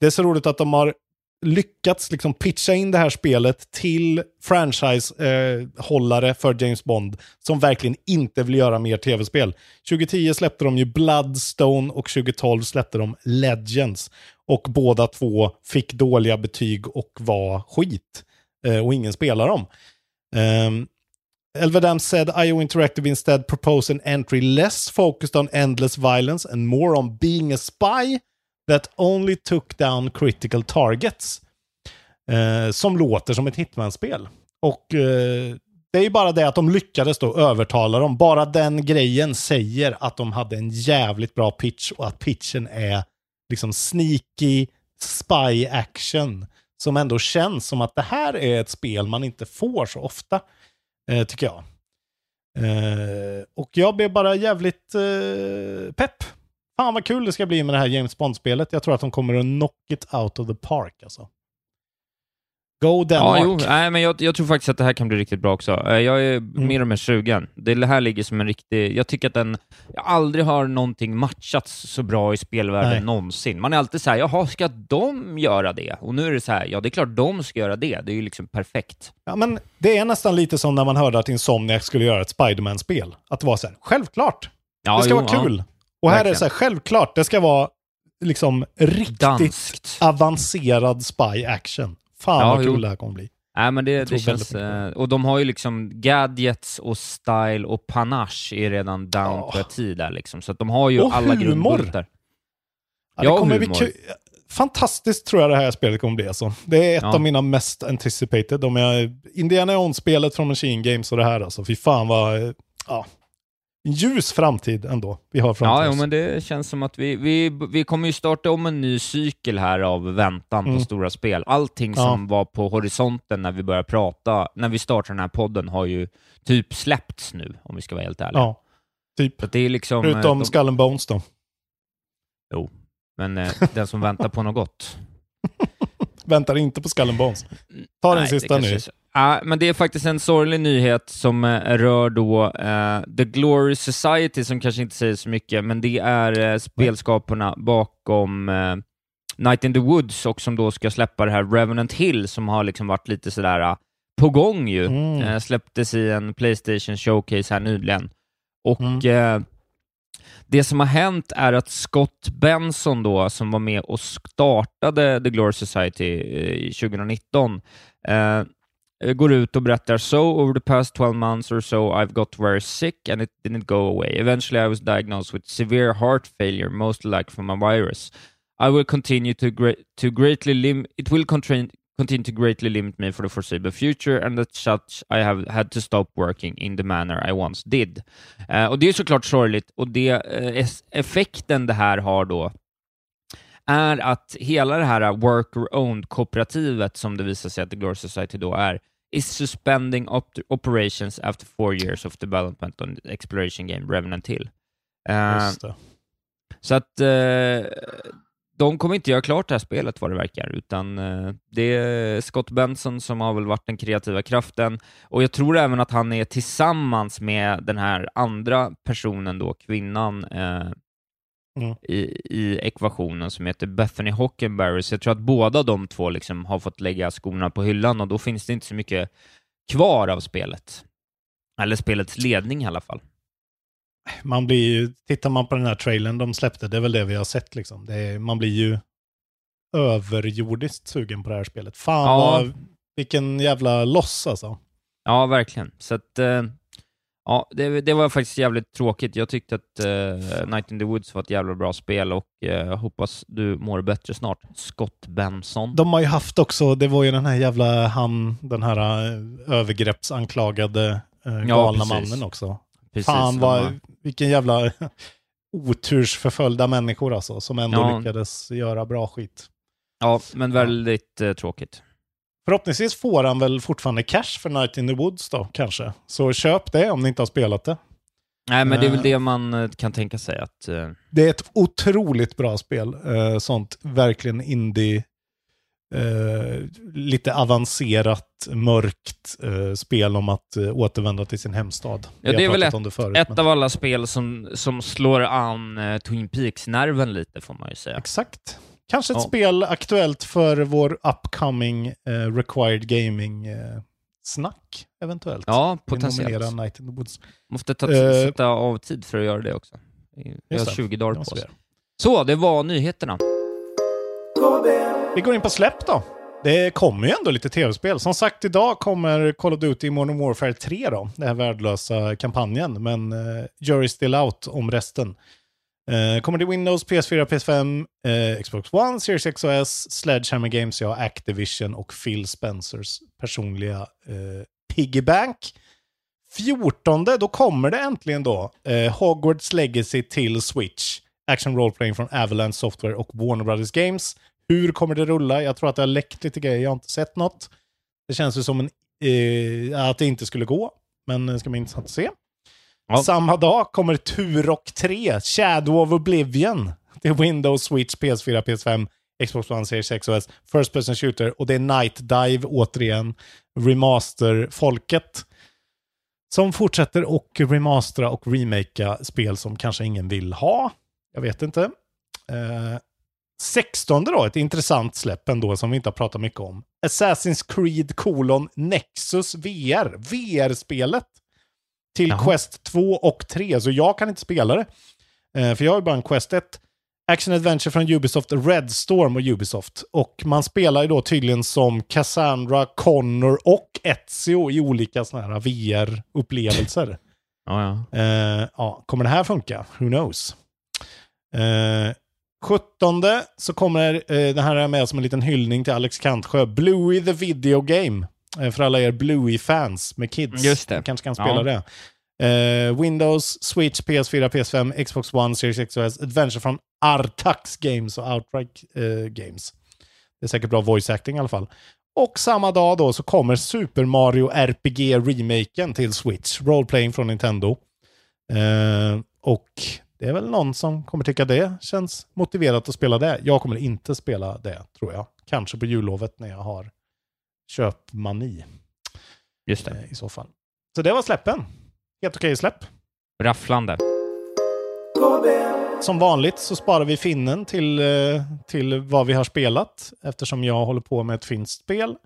det är så roligt att de har lyckats liksom pitcha in det här spelet till franchise-hållare för James Bond som verkligen inte vill göra mer tv-spel. 2010 släppte de ju Bloodstone och 2012 släppte de Legends. Och båda två fick dåliga betyg och var skit. Eh, och ingen spelar dem. Um, Elvedam said IO Interactive instead proposed an entry less focused on endless violence and more on being a spy that only took down critical targets. Eh, som låter som ett Hitman-spel. Och eh, det är ju bara det att de lyckades då övertala dem. Bara den grejen säger att de hade en jävligt bra pitch och att pitchen är liksom sneaky spy action. Som ändå känns som att det här är ett spel man inte får så ofta. Eh, tycker jag. Eh, och jag blev bara jävligt eh, pepp. Fan vad kul det ska bli med det här James Bond-spelet. Jag tror att de kommer att knock it out of the park alltså. Go Denmark. Ja, jo, nej, men jag, jag tror faktiskt att det här kan bli riktigt bra också. Eh, Jag är Mm. mer och mer sugen. Det här ligger som en riktig... Jag tycker att den... Jag aldrig har någonting matchats så bra i spelvärlden Nej. någonsin. Man är alltid så här, jaha, ska de göra det? Och nu är det så här, ja, det är klart de ska göra det. Det är ju liksom perfekt. Ja, men det är nästan lite som när man hörde att Insomniac skulle göra ett Spiderman-spel. Att det var så här, självklart. Ja, det ska jo, vara ja. kul. Och här är det Verkligen. så här, självklart, det ska vara liksom riktigt Danskt. avancerad spy action. Fan Ja, vad kul jo. det här kommer bli. Nej, men det, det känns... eh, Och de har ju liksom gadgets och style och panache är redan down Ja. to a T där liksom. Så att de har ju Och alla grundbultar. Ja, Ja, bli humor. kul. Fantastiskt tror jag det här spelet kommer bli. Alltså. Det är ett Ja. av mina mest anticipated. Om jag, Indiana Jones-spelet från Machine Games och det här. Alltså. Fy fan vad... eh, Ja, ljus framtid ändå vi har framför Ja, oss. men det känns som att vi, vi, vi kommer ju starta om en ny cykel här av väntan Mm. på stora spel. Allting Ja. som var på horisonten när vi började prata, när vi startade den här podden, har ju typ släppts nu, om vi ska vara helt ärliga. Ja, typ. Att det är liksom... eh, Förutom de- Skull and Bones då. Jo, men eh, den som väntar på något gott. Väntar inte på Skull and Bones. Ta den Nej, sista nu. Ja, men det är faktiskt en sorglig nyhet som eh, rör då eh, The Glory Society, som kanske inte säger så mycket, men det är eh, spelskaparna bakom eh, Night in the Woods och som då ska släppa det här Revenant Hill som har liksom varit lite sådär uh, på gång ju. Mm. Eh, släpptes i en Playstation Showcase här nyligen. Och Mm det som har hänt är att Scott Benson då, som var med och startade The Glory Society eh, 2019, eh, går ut och berättar “So, over the past 12 months or so I've got very sick and it didn't go away. Eventually I was diagnosed with severe heart failure, most like from a virus. I will continue to, gra- to greatly lim- it will continue to greatly limit me for the foreseeable future and as such I have had to stop working in the manner I once did. Eh, och det är såklart sorgligt och det, es- effekten det här har då är att hela det här worker-owned-kooperativet som det visar sig att The Glory Society då är, is suspending op- operations after four years of development on exploration game Revenant Hill. Det. så att de kommer inte göra klart det här spelet vad det verkar, utan eh, det är Scott Benson som har väl varit den kreativa kraften och jag tror även att han är tillsammans med den här andra personen då, kvinnan eh, Mm. i, i ekvationen som heter Bethany Hockenberry, så jag tror att båda de två liksom har fått lägga skorna på hyllan och då finns det inte så mycket kvar av spelet. Eller spelets ledning i alla fall. Man blir ju, tittar man på den här trailern de släppte, det är väl det vi har sett liksom. Är, man blir ju överjordiskt sugen på det här spelet. Fan Ja. vad, vilken jävla loss alltså. Ja, verkligen. Så att, eh, ja, det, det var faktiskt jävligt tråkigt. Jag tyckte att eh, Night in the Woods var ett jävla bra spel och eh, hoppas du mår bättre snart. Scott Benson. De har ju haft också, det var ju den här jävla han, den här eh, övergreppsanklagade eh, galna precis. mannen också. Precis, Fan vad, vilken jävla otursförföljda människor alltså, som ändå Ja. lyckades göra bra skit. Ja, men väldigt eh, tråkigt. Förhoppningsvis får han väl fortfarande cash för Night in the Woods då, kanske. Så köp det om ni inte har spelat det. Nej, men det är väl Eh. det man eh, kan tänka sig att... eh, Det är ett otroligt bra spel. Sånt verkligen indie, eh, lite avancerat, mörkt eh, spel om att eh, återvända till sin hemstad. Ja, det är väl ett, det förut, ett men- av alla spel som, som slår an eh, Twin Peaks-nerven lite, får man ju säga. Exakt. Kanske ett Ja. spel aktuellt för vår upcoming eh, required gaming-snack, eventuellt. Ja, potentiellt. Night in the Woods. Måste ta, Eh, sätta av tid för att göra det också. Vi har Just det. 20 dagar på oss. Så, det var nyheterna. Vi går in på släpp då. Det kommer ju ändå lite tv-spel. Som sagt, idag kommer Call of Duty Modern Warfare 3 då. Den här värdelösa kampanjen. Men uh, jury still out om resten. Uh, kommer till Windows, PS4, PS5, uh, Xbox One, Series X och S, Sledgehammer Games, ja, Activision och Phil Spencers personliga eh, uh, piggybank. 14, då kommer det äntligen då Uh, Hogwarts Legacy till Switch. Action Role Playing från Avalanche Software och Warner Brothers Games. Hur kommer det rulla? Jag tror att det har läckt lite grejer, jag har inte sett något. Det känns ju som en, eh, att det inte skulle gå, men det ska bli intressant att se. Samma dag kommer Turok 3, Shadow of Oblivion, till Windows, Switch, PS4, PS5, Xbox One, Series X och S, First Person Shooter och det är Night Dive återigen, Remaster-folket som fortsätter och remastera och remakea spel som kanske ingen vill ha. Jag vet inte. Eh, 16 då, ett intressant släpp ändå som vi inte har pratat mycket om. Assassin's Creed colon Nexus VR, VR-spelet till Jaha. Quest 2 och 3, så jag kan inte spela det. Eh, för jag har ju bara en Quest 1. Action Adventure från Ubisoft, Red Storm och Ubisoft. Och man spelar ju då tydligen som Cassandra, Connor och Ezio i olika sådana här VR-upplevelser. Ja, ja. Eh, ja, kommer det här funka? Who knows? Eh, 17 så kommer eh, det här är med som en liten hyllning till Alex Kantsjö. Bluey the Video Game. Eh, för alla er Bluey-fans med kids. Just det. Ni kanske kan spela Ja. det. Eh, Windows, Switch, PS4, PS5, Xbox One, Series X och S. Adventure från Artax Games och Outright eh, Games. Det är säkert bra voice acting i alla fall. Och samma dag då så kommer Super Mario RPG-remaken till Switch. Roleplaying från Nintendo. Eh, och det är väl någon som kommer tycka det känns motiverat att spela det. Jag kommer inte spela det, tror jag. Kanske på jullovet när jag har köpmani. Just det. Eh, I så fall. Så det var släppen. Helt okej släpp. Rafflande. som vanligt så sparar vi finnen till, eh, till vad vi har spelat eftersom jag håller på med ett finskt spel.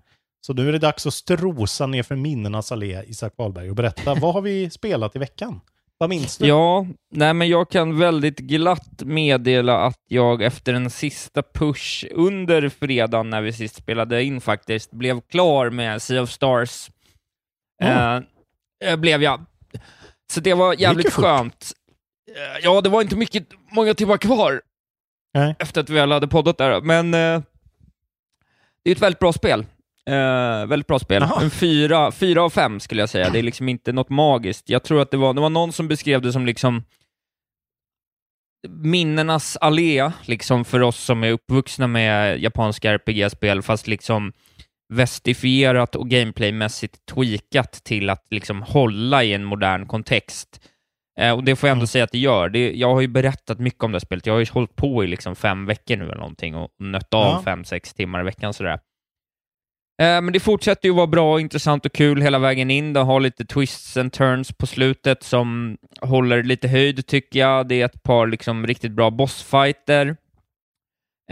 Så nu är det dags att strosa ner för minnenas allé, Isak Wahlberg, och berätta vad har vi spelat i veckan? Vad minns du? Ja, nej men jag kan väldigt glatt meddela att jag efter en sista push under fredagen när vi sist spelade in faktiskt blev klar med Sea of Stars. Mm. Eh, blev jag. Så det var jävligt fort? skönt. Eh, ja, det var inte mycket, många timmar kvar Nej. efter att vi väl hade poddat där, men eh, det är ett väldigt bra spel. Eh, väldigt bra spel. En fyra, fyra av fem skulle jag säga. Det är liksom inte något magiskt. Jag tror att det var, det var någon som beskrev det som liksom minnenas allé, liksom för oss som är uppvuxna med japanska RPG-spel, fast liksom vestifierat och gameplaymässigt tweakat till att liksom hålla i en modern kontext. Eh, och det får jag ändå säga att det gör. Det, jag har ju berättat mycket om det här spelet. Jag har ju hållit på i liksom fem veckor nu eller någonting och nött av Ja. fem, sex timmar i veckan sådär. Eh, men det fortsätter ju vara bra, intressant och kul hela vägen in. Det har lite twists and turns på slutet som håller lite höjd, tycker jag. Det är ett par liksom riktigt bra bossfighter.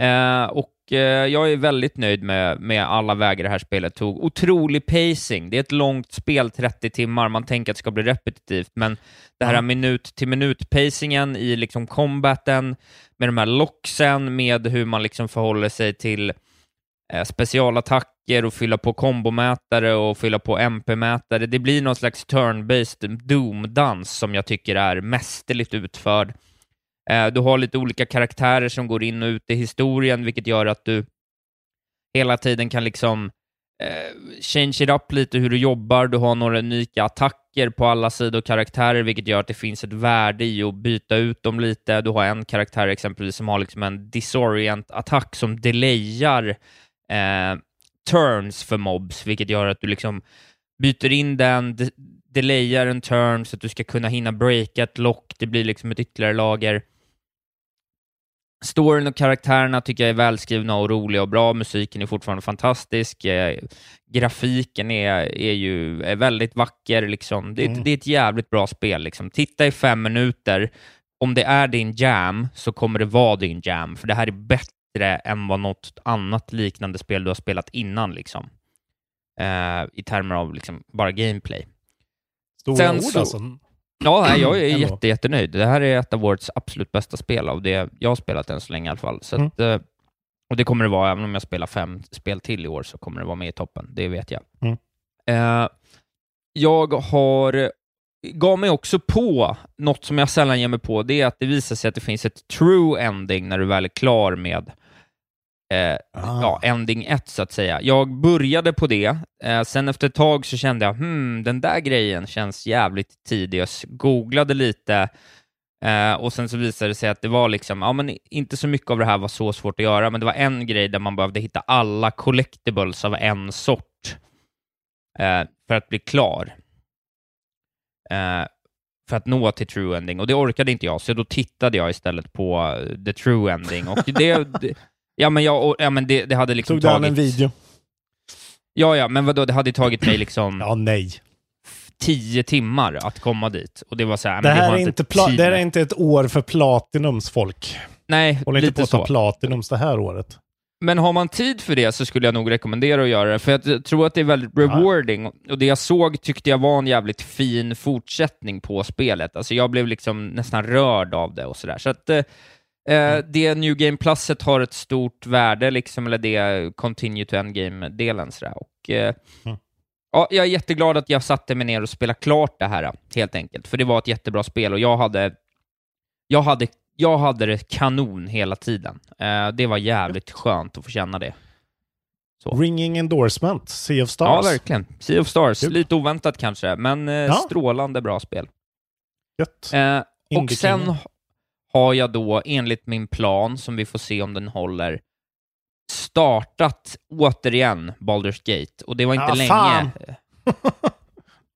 Eh, och eh, jag är väldigt nöjd med, med alla vägar det här spelet tog. Otrolig pacing. Det är ett långt spel, 30 timmar. Man tänker att det ska bli repetitivt, men det här Ja. minut till minut-pacingen i liksom combaten, med de här locksen, med hur man liksom förhåller sig till eh, attacker och fylla på kombomätare och fylla på MP-mätare. Det blir någon slags turn-based Doom-dans som jag tycker är mästerligt utförd. Eh, du har lite olika karaktärer som går in och ut i historien, vilket gör att du hela tiden kan liksom eh, change it up lite hur du jobbar. Du har några unika attacker på alla sidor och karaktärer, vilket gör att det finns ett värde i att byta ut dem lite. Du har en karaktär exempelvis som har liksom en disorient-attack som delayar eh, turns för mobs, vilket gör att du liksom byter in den, de- delayar en turn så att du ska kunna hinna breaka ett lock. Det blir liksom ett ytterligare lager. Storyn och karaktärerna tycker jag är välskrivna och roliga och bra. Musiken är fortfarande fantastisk. Eh, grafiken är, är ju är väldigt vacker. Liksom. Det, är ett- Mm. det är ett jävligt bra spel. Liksom. Titta i fem minuter. Om det är din jam så kommer det vara din jam, för det här är bättre än vad något annat liknande spel du har spelat innan. Liksom. Eh, I termer av liksom, bara gameplay. Stora Sen ord så- alltså. Ja, jag är jätte, jättenöjd. Det här är ett av årets absolut bästa spel av det jag har spelat än så länge i alla fall. Så Mm. att, eh, och det kommer det vara, även om jag spelar fem spel till i år, så kommer det vara med i toppen. Det vet jag. Mm. Eh, jag har gav mig också på något som jag sällan ger mig på, det är att det visar sig att det finns ett true ending när du väl är klar med eh, Ah. ja, ending 1 så att säga. Jag började på det, eh, sen efter ett tag så kände jag, hmm, den där grejen känns jävligt tidius. Googlade lite eh, och sen så visade det sig att det var liksom, ja men inte så mycket av det här var så svårt att göra, men det var en grej där man behövde hitta alla collectibles av en sort eh, för att bli klar. Eh, för att nå till true ending, och det orkade inte jag, så då tittade jag istället på eh, the true ending, och det Ja, men, jag, och- ja, men det, det hade liksom Tog du an tagit... en video? Ja, ja, men vadå, det hade tagit mig liksom Ja, nej. tio timmar att komma dit. Och det var så här, Det här, är inte det här är inte ett år för Platinums folk. Nej, Håll inte lite på att ta. Platinums det här året. Men har man tid för det så skulle jag nog rekommendera att göra det, för jag tror att det är väldigt rewarding. Och det jag såg tyckte jag var en jävligt fin fortsättning på spelet. Alltså jag blev liksom nästan rörd av det och sådär. Så att eh, eh, det New Game Pluset har ett stort värde, liksom, eller det Continue to Endgame-delen. Och, eh, Mm. ja, jag är jätteglad att jag satte mig ner och spelade klart det här, helt enkelt. För det var ett jättebra spel och jag hade, jag hade, jag hade det kanon hela tiden. Eh, det var jävligt skönt att få känna det. Så. Ringing endorsement, Sea of Ja, Stars. verkligen. Sea of Stars. Kul. Lite oväntat kanske, men Ja. strålande bra spel. Gött. Och sen. har jag då, enligt min plan, som vi får se om den håller, startat återigen Baldur's Gate. Och det var inte Ah, länge. fan.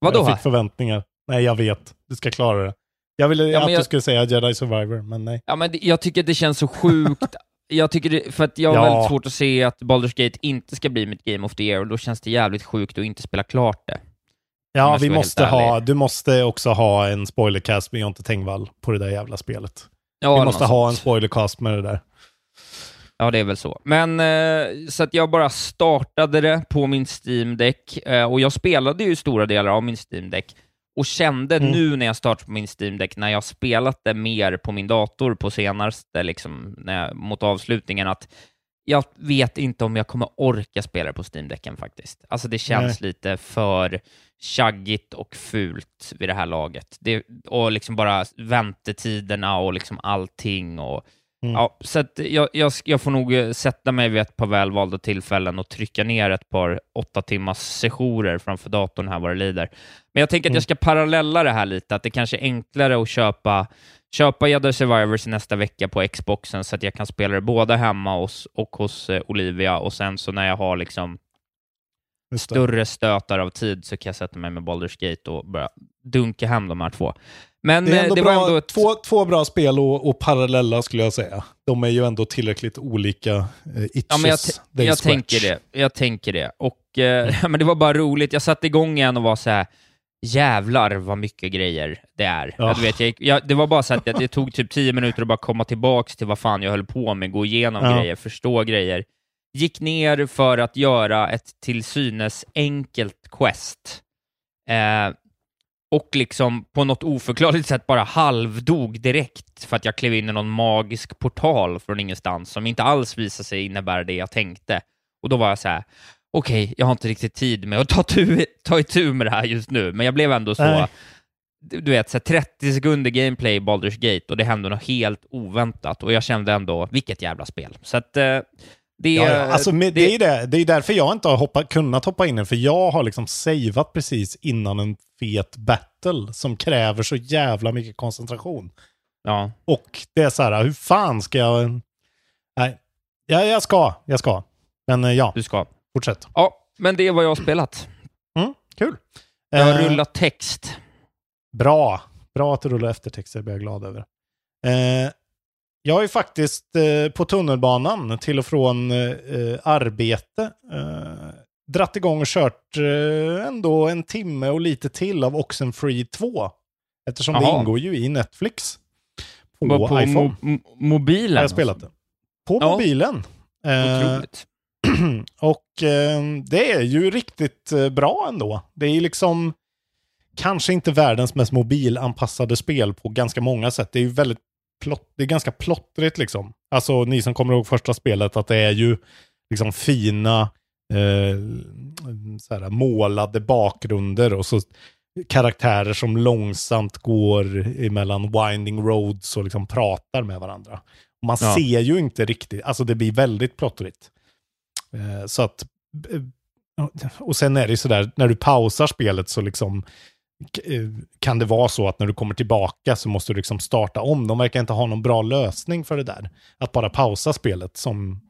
Vadå? Jag fick förväntningar. Nej, jag vet. Du ska klara det. Jag ville Ja, att jag- du skulle säga Jedi Survivor, men nej. Ja, men jag tycker det känns så sjukt. jag tycker det, för att jag har Ja. väldigt svårt att se att Baldur's Gate inte ska bli mitt Game of the Year och då känns det jävligt sjukt att inte spela klart det. Ja, vi måste ha, du måste också ha en spoilercast med Jonte Tengvall på det där jävla spelet. Ja, Vi måste ha en spoilercast med det där. Ja, det är väl så. Men eh, så att jag bara startade det på min Steam Deck eh, och jag spelade ju stora delar av min Steam Deck och kände Mm. nu när jag startade på min Steam Deck, när jag spelat det mer på min dator på senaste, liksom, när jag, mot avslutningen, att jag vet inte om jag kommer orka spela på Steam Decken faktiskt. Alltså det känns lite för chaggigt och fult vid det här laget. Det, och liksom bara väntetiderna och liksom allting och Mm. Ja, så jag, jag, jag får nog eh, sätta mig vid ett par välvalda tillfällen och trycka ner ett par åtta timmars sessioner framför datorn här vad det lider. Men jag tänker att Mm. jag ska parallella det här lite, att det kanske är enklare att köpa köpa Jedi Survivors nästa vecka på Xboxen så att jag kan spela det båda hemma hos, och hos eh, Olivia och sen så när jag har liksom större stötar av tid så kan jag sätta mig med Baldur's Gate och börja dunka hem de här två. Men Det är eh, ändå det bra, var ändå ett... två, två bra spel och, och parallella skulle jag säga. De är ju ändå tillräckligt olika eh, itches. Ja, men jag, jag tänker det. Jag tänker det. Och, eh, men det var bara roligt. Jag satte igång igen och var så här, jävlar vad mycket grejer det är. Ja. Ja. Du vet, jag, jag, det var bara så att det, tog typ tio minuter att bara komma tillbaks till vad fan jag höll på med, gå igenom Ja. grejer, förstå grejer. Gick ner för att göra ett till synes enkelt quest. Eh, och liksom på något oförklarligt sätt bara halvdog direkt för att jag klev in i någon magisk portal från ingenstans som inte alls visade sig innebära det jag tänkte. Och då var jag så här, okej, jag har inte riktigt tid med att ta, tu, ta itu med det här just nu, men jag blev ändå så, Nej. du vet, så här 30 sekunder gameplay i Baldur's Gate och det hände något helt oväntat och jag kände ändå, vilket jävla spel. Så att eh, det... Ja, ja. Alltså, med, det, är det, det är därför jag inte har hoppa, kunnat hoppa in den, för jag har liksom savat precis innan en fet battle som kräver så jävla mycket koncentration. Ja. Och det är så här, hur fan ska jag... Nej, ja, jag ska, jag ska. Men eh, ja, Du ska. Fortsätt. Ja, men det är vad jag har spelat. Mm, kul. Jag har Eh, rullat text. Bra. Bra att du rullar eftertexter, det blir jag glad över. Eh, jag ju faktiskt eh, på tunnelbanan till och från eh, arbete eh, dratt igång och kört eh, ändå en timme och lite till av Oxenfree 2. Eftersom det Jaha. ingår ju i Netflix. På, På, iPhone mo- mo- mobilen. har jag spelat det. På Ja. mobilen. Eh, Otroligt. och eh, det är ju riktigt eh, bra ändå. Det är ju liksom kanske inte världens mest mobilanpassade spel på ganska många sätt. Det är ju väldigt plott, det är ganska plottrigt liksom. Alltså ni som kommer ihåg första spelet att det är ju liksom fina eh, här, målade bakgrunder och så karaktärer som långsamt går emellan winding roads och liksom pratar med varandra. Man Ja. ser ju inte riktigt, alltså det blir väldigt plottrigt. Eh, så att, eh, och sen är det ju sådär, när du pausar spelet så liksom eh, kan det vara så att när du kommer tillbaka så måste du liksom starta om. De verkar inte ha någon bra lösning för det där. Att bara pausa spelet som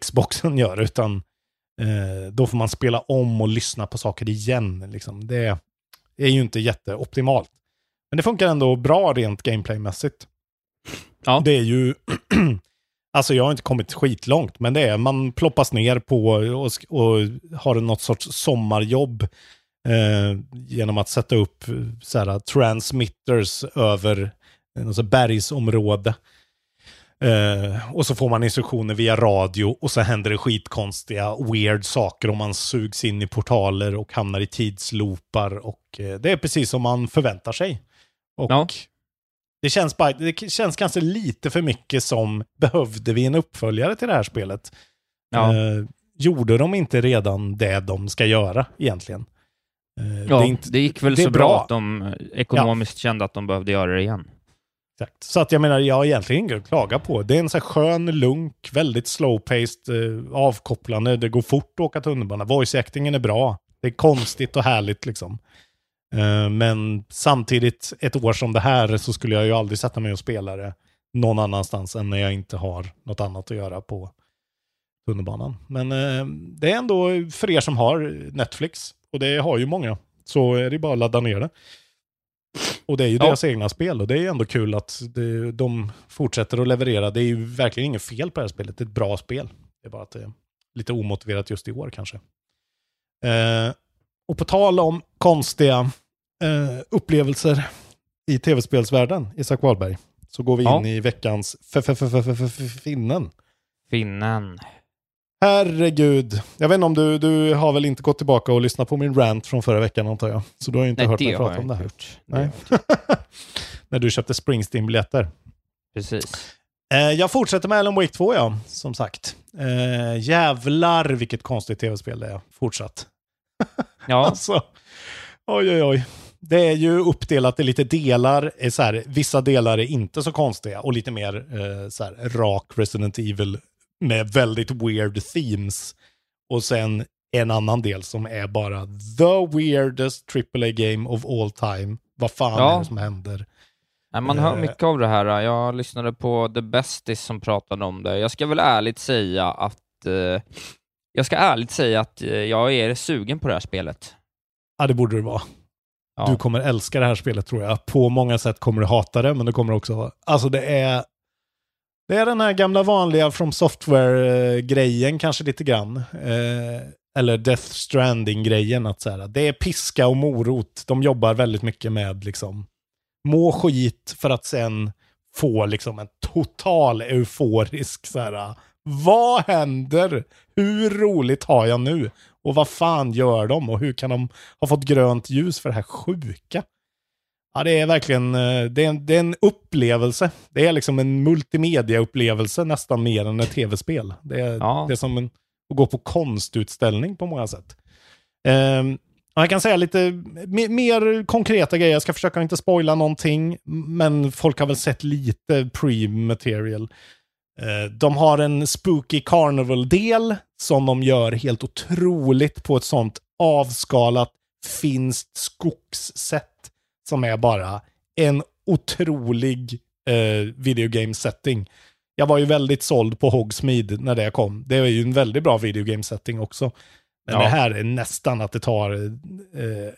Xboxen gör, utan eh, då får man spela om och lyssna på saker igen. Liksom. Det är ju inte jätteoptimalt. Men det funkar ändå bra rent gameplaymässigt. Ja. Det är ju, alltså jag har inte kommit skitlångt, men det är, man ploppas ner på och, och har något sorts sommarjobb eh, genom att sätta upp så här, transmitters över alltså bergsområde. Eh, och så får man instruktioner via radio och så händer det skitkonstiga, weird saker och man sugs in i portaler och hamnar i tidsloopar och eh, det är precis som man förväntar sig. Och Ja det, känns bara, det känns kanske lite för mycket som, behövde vi en uppföljare till det här spelet? Ja. Eh, gjorde de inte redan det de ska göra egentligen? Eh, Ja, det, det, inte, gick väl det så bra, bra. att de ekonomiskt kände att de behövde göra det igen. Exakt. Så att jag menar, jag har egentligen inget att klaga på. Det är en så här skön lunk, väldigt slow-paced, eh, avkopplande, det går fort att åka tunnelbana. Voice-actingen är bra. Det är konstigt och härligt liksom. Eh, men samtidigt, ett år som det här så skulle jag ju aldrig sätta mig och spela det någon annanstans än när jag inte har något annat att göra på tunnelbanan. Men eh, det är ändå för er som har Netflix, och det har ju många, så är det bara att ladda ner det. Och det är ju Ja. deras egna spel och det är ju ändå kul att det, de fortsätter att leverera. Det är ju verkligen inget fel på det här spelet. Det är ett bra spel. Det är bara att det är lite omotiverat just i år kanske. Eh, och på tal om konstiga eh, upplevelser i tv-spelsvärlden, Isak Wahlberg. Så går vi Ja. in i veckans finnen. Finnen. Herregud. Jag vet inte om du, du har väl inte gått tillbaka och lyssnat på min rant från förra veckan antar jag. Så du har ju inte Nej, hört mig prata om det här. gjort. Nej. När du köpte Springsteen-biljetter. Precis. Eh, jag fortsätter med Alan Wake 2 ja, som sagt. Eh, jävlar vilket konstigt tv-spel det är. Fortsatt. Ja, Alltså, oj oj oj. Det är ju uppdelat i lite delar. eh, Så här, vissa delar är inte så konstiga och lite mer eh, så här, rak Resident Evil med väldigt weird themes. Och sen en annan del som är bara the weirdest AAA game of all time. Vad fan Ja. är det som händer? Nej, man hör Eh. mycket av det här. Jag lyssnade på The Bestis som pratade om det. Jag ska väl ärligt säga att eh, jag ska ärligt säga att eh, jag är sugen på det här spelet. Ja, det borde det vara. Ja. Du kommer älska det här spelet tror jag. På många sätt kommer du hata det, men det kommer också. Alltså det är... Det är den här gamla vanliga From Software-grejen kanske lite grann. Eh, eller Death Stranding-grejen. att så här, Det är piska och morot. De jobbar väldigt mycket med liksom må skit för att sen få liksom en total euforisk så här. Vad händer? Hur roligt har jag nu? Och vad fan gör de? Och hur kan de ha fått grönt ljus för det här sjuka? Ja, det är verkligen eh, det är en, det är en upplevelse. Det är liksom en multimedia-upplevelse nästan mer än ett tv-spel. Det är, Ja. det är som en, att gå på konstutställning på många sätt. Och jag kan säga lite me- mer konkreta grejer. Jag ska försöka inte spoila någonting, men folk har väl sett lite pre-material. Eh, De har en Spooky Carnival-del som de gör helt otroligt på ett sånt avskalat finskt skogssätt som är bara en otrolig eh, videogame setting. Jag var ju väldigt såld på Hogsmeade när det kom. Det är ju en väldigt bra videogame setting också. Men Ja. det här är nästan att det tar eh,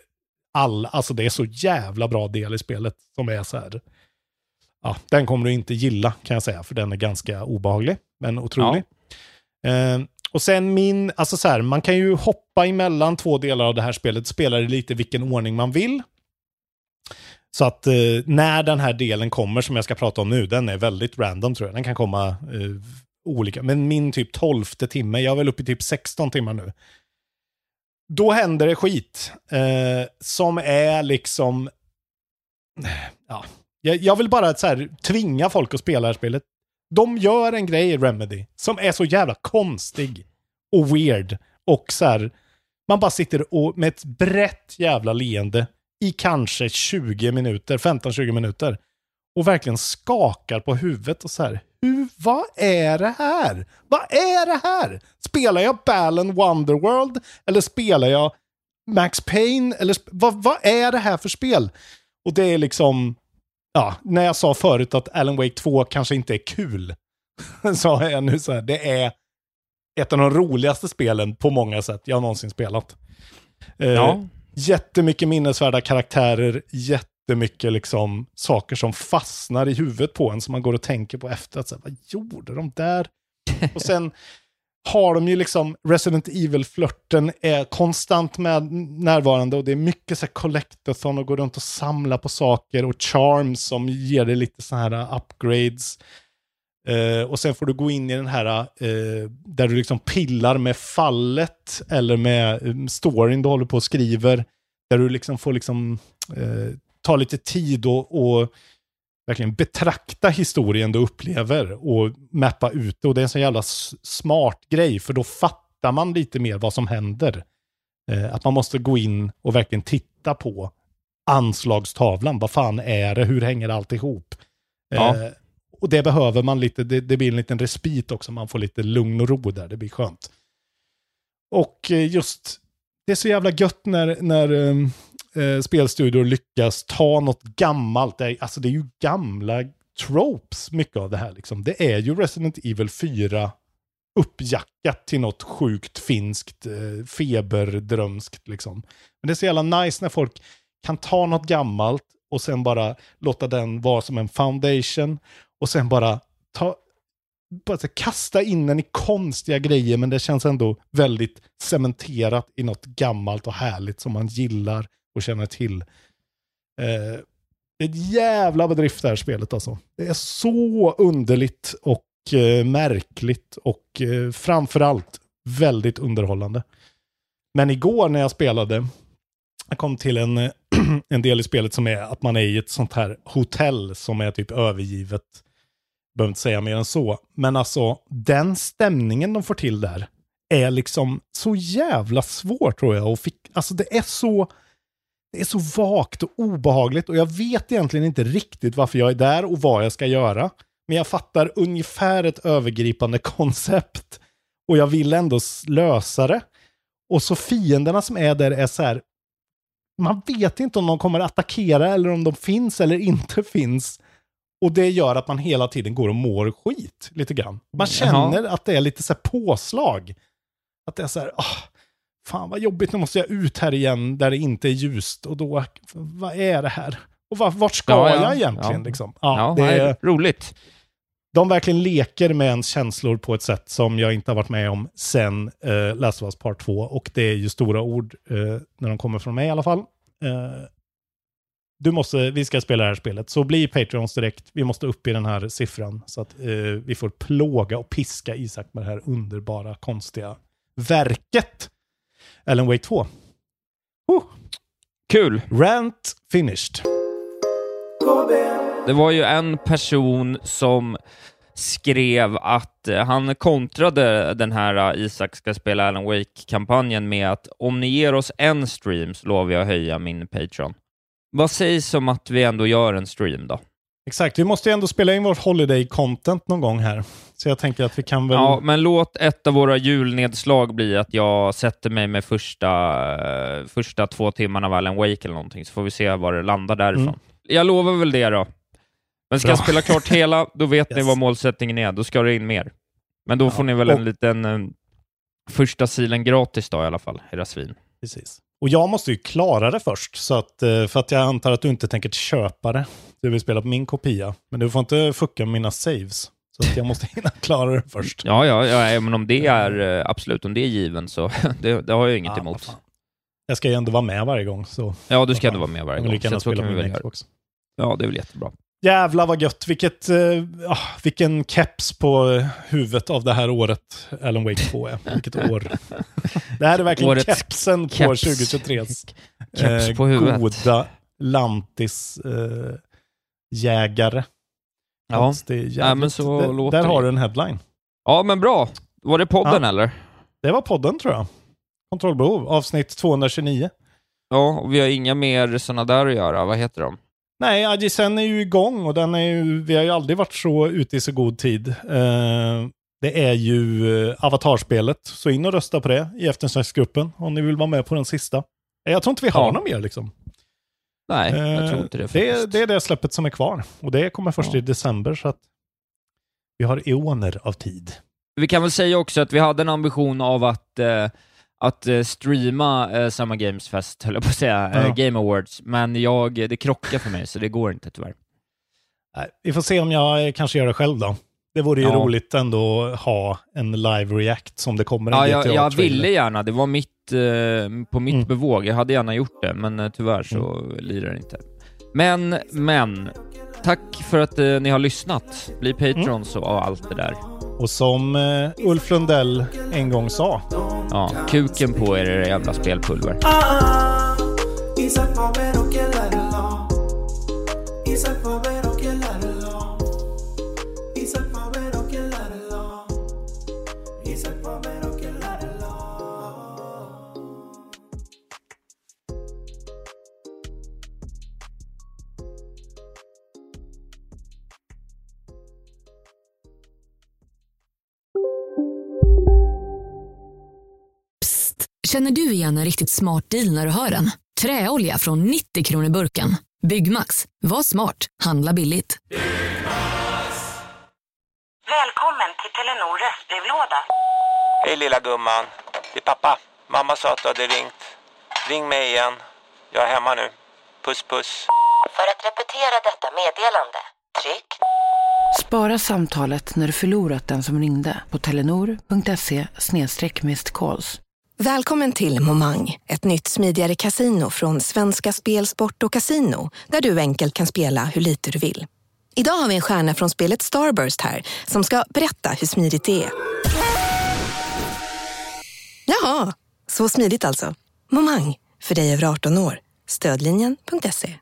all, alltså det är så jävla bra del i spelet som är så här. Ja, den kommer du inte gilla kan jag säga, för den är ganska obehaglig, men otrolig. Eh, och sen min, alltså så här, man kan ju hoppa emellan två delar av det här spelet, spela det lite vilken ordning man vill. Så att eh, när den här delen kommer som jag ska prata om nu, den är väldigt random tror jag. Den kan komma eh, olika. Men min typ tolfte timme, jag är väl uppe i typ 16 timmar nu. Då händer det skit. Eh, som är liksom... Ja. Jag, jag vill bara så här, tvinga folk att spela det här spelet. De gör en grej i Remedy som är så jävla konstig och weird. Och så här, man bara sitter och med ett brett jävla leende i kanske 20 minuter, 15-20 minuter. Och verkligen skakar på huvudet och så här, hur, vad är det här? Vad är det här? Spelar jag Balan Wonderworld? Eller spelar jag Max Payne? Eller vad, vad är det här för spel? Och det är liksom, ja, när jag sa förut att Alan Wake 2 kanske inte är kul, sa jag nu så här, det är ett av de roligaste spelen på många sätt jag någonsin spelat. Eh, Ja. Jättemycket minnesvärda karaktärer, jättemycket liksom saker som fastnar i huvudet på en som man går och tänker på efter. Att, så här, vad gjorde de där? och sen har de ju liksom Resident Evil-flörten är konstant med närvarande och det är mycket så här collectathon och gå runt och samla på saker och charms som ger dig lite så här uh, upgrades. Uh, och sen får du gå in i den här uh, där du liksom pillar med fallet eller med um, storyn du håller på och skriver. Där du liksom får liksom uh, ta lite tid och, och verkligen betrakta historien du upplever och mappa ut det. Och det är en så jävla smart grej, för då fattar man lite mer vad som händer. Eh, att man måste gå in och verkligen titta på anslagstavlan. Vad fan är det? Hur hänger allt ihop? Ja. Eh, och det behöver man lite. Det, det blir en liten respit också. Man får lite lugn och ro där. Det blir skönt. Och eh, just, det är så jävla gött när, när um, eh, spelstudior lyckas ta något gammalt. Det är, alltså det är ju gamla tropes, mycket av det här. Liksom. Det är ju Resident Evil 4 uppjackat till något sjukt finskt, eh, feberdrömskt. Liksom. Men det är så jävla nice när folk kan ta något gammalt och sen bara låta den vara som en foundation och sen bara ta bara kasta in den i konstiga grejer men det känns ändå väldigt cementerat i något gammalt och härligt som man gillar och känner till. Eh, Det är ett jävla bedrift det här spelet alltså. Det är så underligt och eh, märkligt och eh, framförallt väldigt underhållande. Men igår när jag spelade, jag kom till en, en del i spelet som är att man är i ett sånt här hotell som är typ övergivet. Behöver inte säga mer än så. Men alltså den stämningen de får till där är liksom så jävla svår tror jag. Och fick, alltså det är så det är så vagt och obehagligt och jag vet egentligen inte riktigt varför jag är där och vad jag ska göra. Men jag fattar ungefär ett övergripande koncept och jag vill ändå lösa det. Och så fienderna som är där är så här, man vet inte om de kommer attackera eller om de finns eller inte finns. Och det gör att man hela tiden går och mår skit lite grann. Man känner att det är lite så här påslag. Att det är så här, oh, fan vad jobbigt, nu måste jag ut här igen där det inte är ljust. Och då, vad är det här? Och var, vart ska Ja, ja. jag egentligen? Ja. Liksom? Ja, det är, roligt. de verkligen leker med ens känslor på ett sätt som jag inte har varit med om sen eh, Last of Us Part 2. Och det är ju stora ord eh, när de kommer från mig i alla fall. Eh, du måste, vi ska spela det här spelet, så bli Patreons direkt. Vi måste upp i den här siffran så att eh, vi får plåga och piska Isak med det här underbara, konstiga verket. Alan Wake 2. Kul! Rant finished. Det var ju en person som skrev att eh, han kontrade den här uh, Isak ska spela Alan Wake-kampanjen med att om ni ger oss en stream så lovar jag höja min Patreon. Vad sägs om att vi ändå gör en stream då? Exakt, vi måste ju ändå spela in vårt holiday content någon gång här. Så jag tänker att vi kan väl... Ja, men låt ett av våra julnedslag bli att jag sätter mig med första, eh, första två timmarna av Alan Wake eller någonting, så får vi se var det landar därifrån. Mm. Jag lovar väl det då. Men ska Bra. jag spela klart hela, då vet ni Yes. vad målsättningen är. Då ska det in mer. Men då får ni väl en liten eh, första silen gratis då i alla fall, era svin. Precis. Och jag måste ju klara det först, så att, eh, för att jag antar att du inte tänker köpa det. Du vill spela på min kopia, men du får inte fucka mina saves. Så att jag måste hinna klara det först. Ja, ja, ja men om det är eh, absolut, om det är given så det, det har jag inget Ja, emot. vad Jag ska ju ändå vara med varje gång, så... Ja, du ska ändå vara med varje gång. gärna Så, kan vi väl. Xbox. Ja, det är väl jättebra. Jävlar vad gött, vilket, eh, ah, vilken keps på eh, huvudet av det här året Alan Wake 2 är. Vilket år. Det här är verkligen Årets kepsen på keps. 2023s Keps på huvudet. goda lantis eh, jägare. Ja. Alltså, det är jävligt- så där, där har du en headline. Ja, men bra. Var det podden Ja. eller? Det var podden tror jag. Kontrollbehov, avsnitt 229. Ja, och vi har inga mer sådana där att göra. Vad heter de? Nej, Agisen är ju igång och den är ju, vi har ju aldrig varit så ute i så god tid. Eh, det är ju eh, avatarspelet, så in och rösta på det i eftersnacksgruppen om ni vill vara med på den sista. Jag tror inte vi har Ja. något mer liksom. Nej, jag Eh, tror inte det faktiskt. det är det släppet som är kvar. Och det kommer först Ja. i december, så att vi har eoner av tid. Vi kan väl säga också att vi hade en ambition av att, eh, att eh, streama eh, Summer Games Fest, höll jag på att säga, eh, Ja. Game Awards, men jag, det krockar för mig, så det går inte tyvärr. Nej, vi får se om jag eh, kanske gör det själv då. Det vore ju Ja. roligt ändå att ha en live react som det kommer en Ja, jag, jag ville gärna, det var mitt, eh, på mitt Mm. bevåg, jag hade gärna gjort det, men eh, tyvärr så lirar det inte. Men, men, tack för att eh, ni har lyssnat. Bli Patrons och allt det där. Och som eh, Ulf Lundell en gång sa, Ja, kuken på er, era jävla spelpulver. Känner du igen en riktigt smart deal när du hör den? Träolja från 90 kronor burken. Byggmax. Var smart. Handla billigt. Välkommen till Telenor röstbrevlåda. Hej lilla gumman. Det är pappa. Mamma sa att du hade ringt. Ring mig igen. Jag är hemma nu. Puss puss. För att repetera detta meddelande, tryck Spara samtalet när du förlorat den som ringde på telenor.se calls. Välkommen till Momang, ett nytt smidigare casino från Svenska Spel, Sport och Casino där du enkelt kan spela hur lite du vill. Idag har vi en stjärna från spelet Starburst här som ska berätta hur smidigt det är. Jaha, så smidigt alltså. Momang, för dig över 18 år. Stödlinjen.se.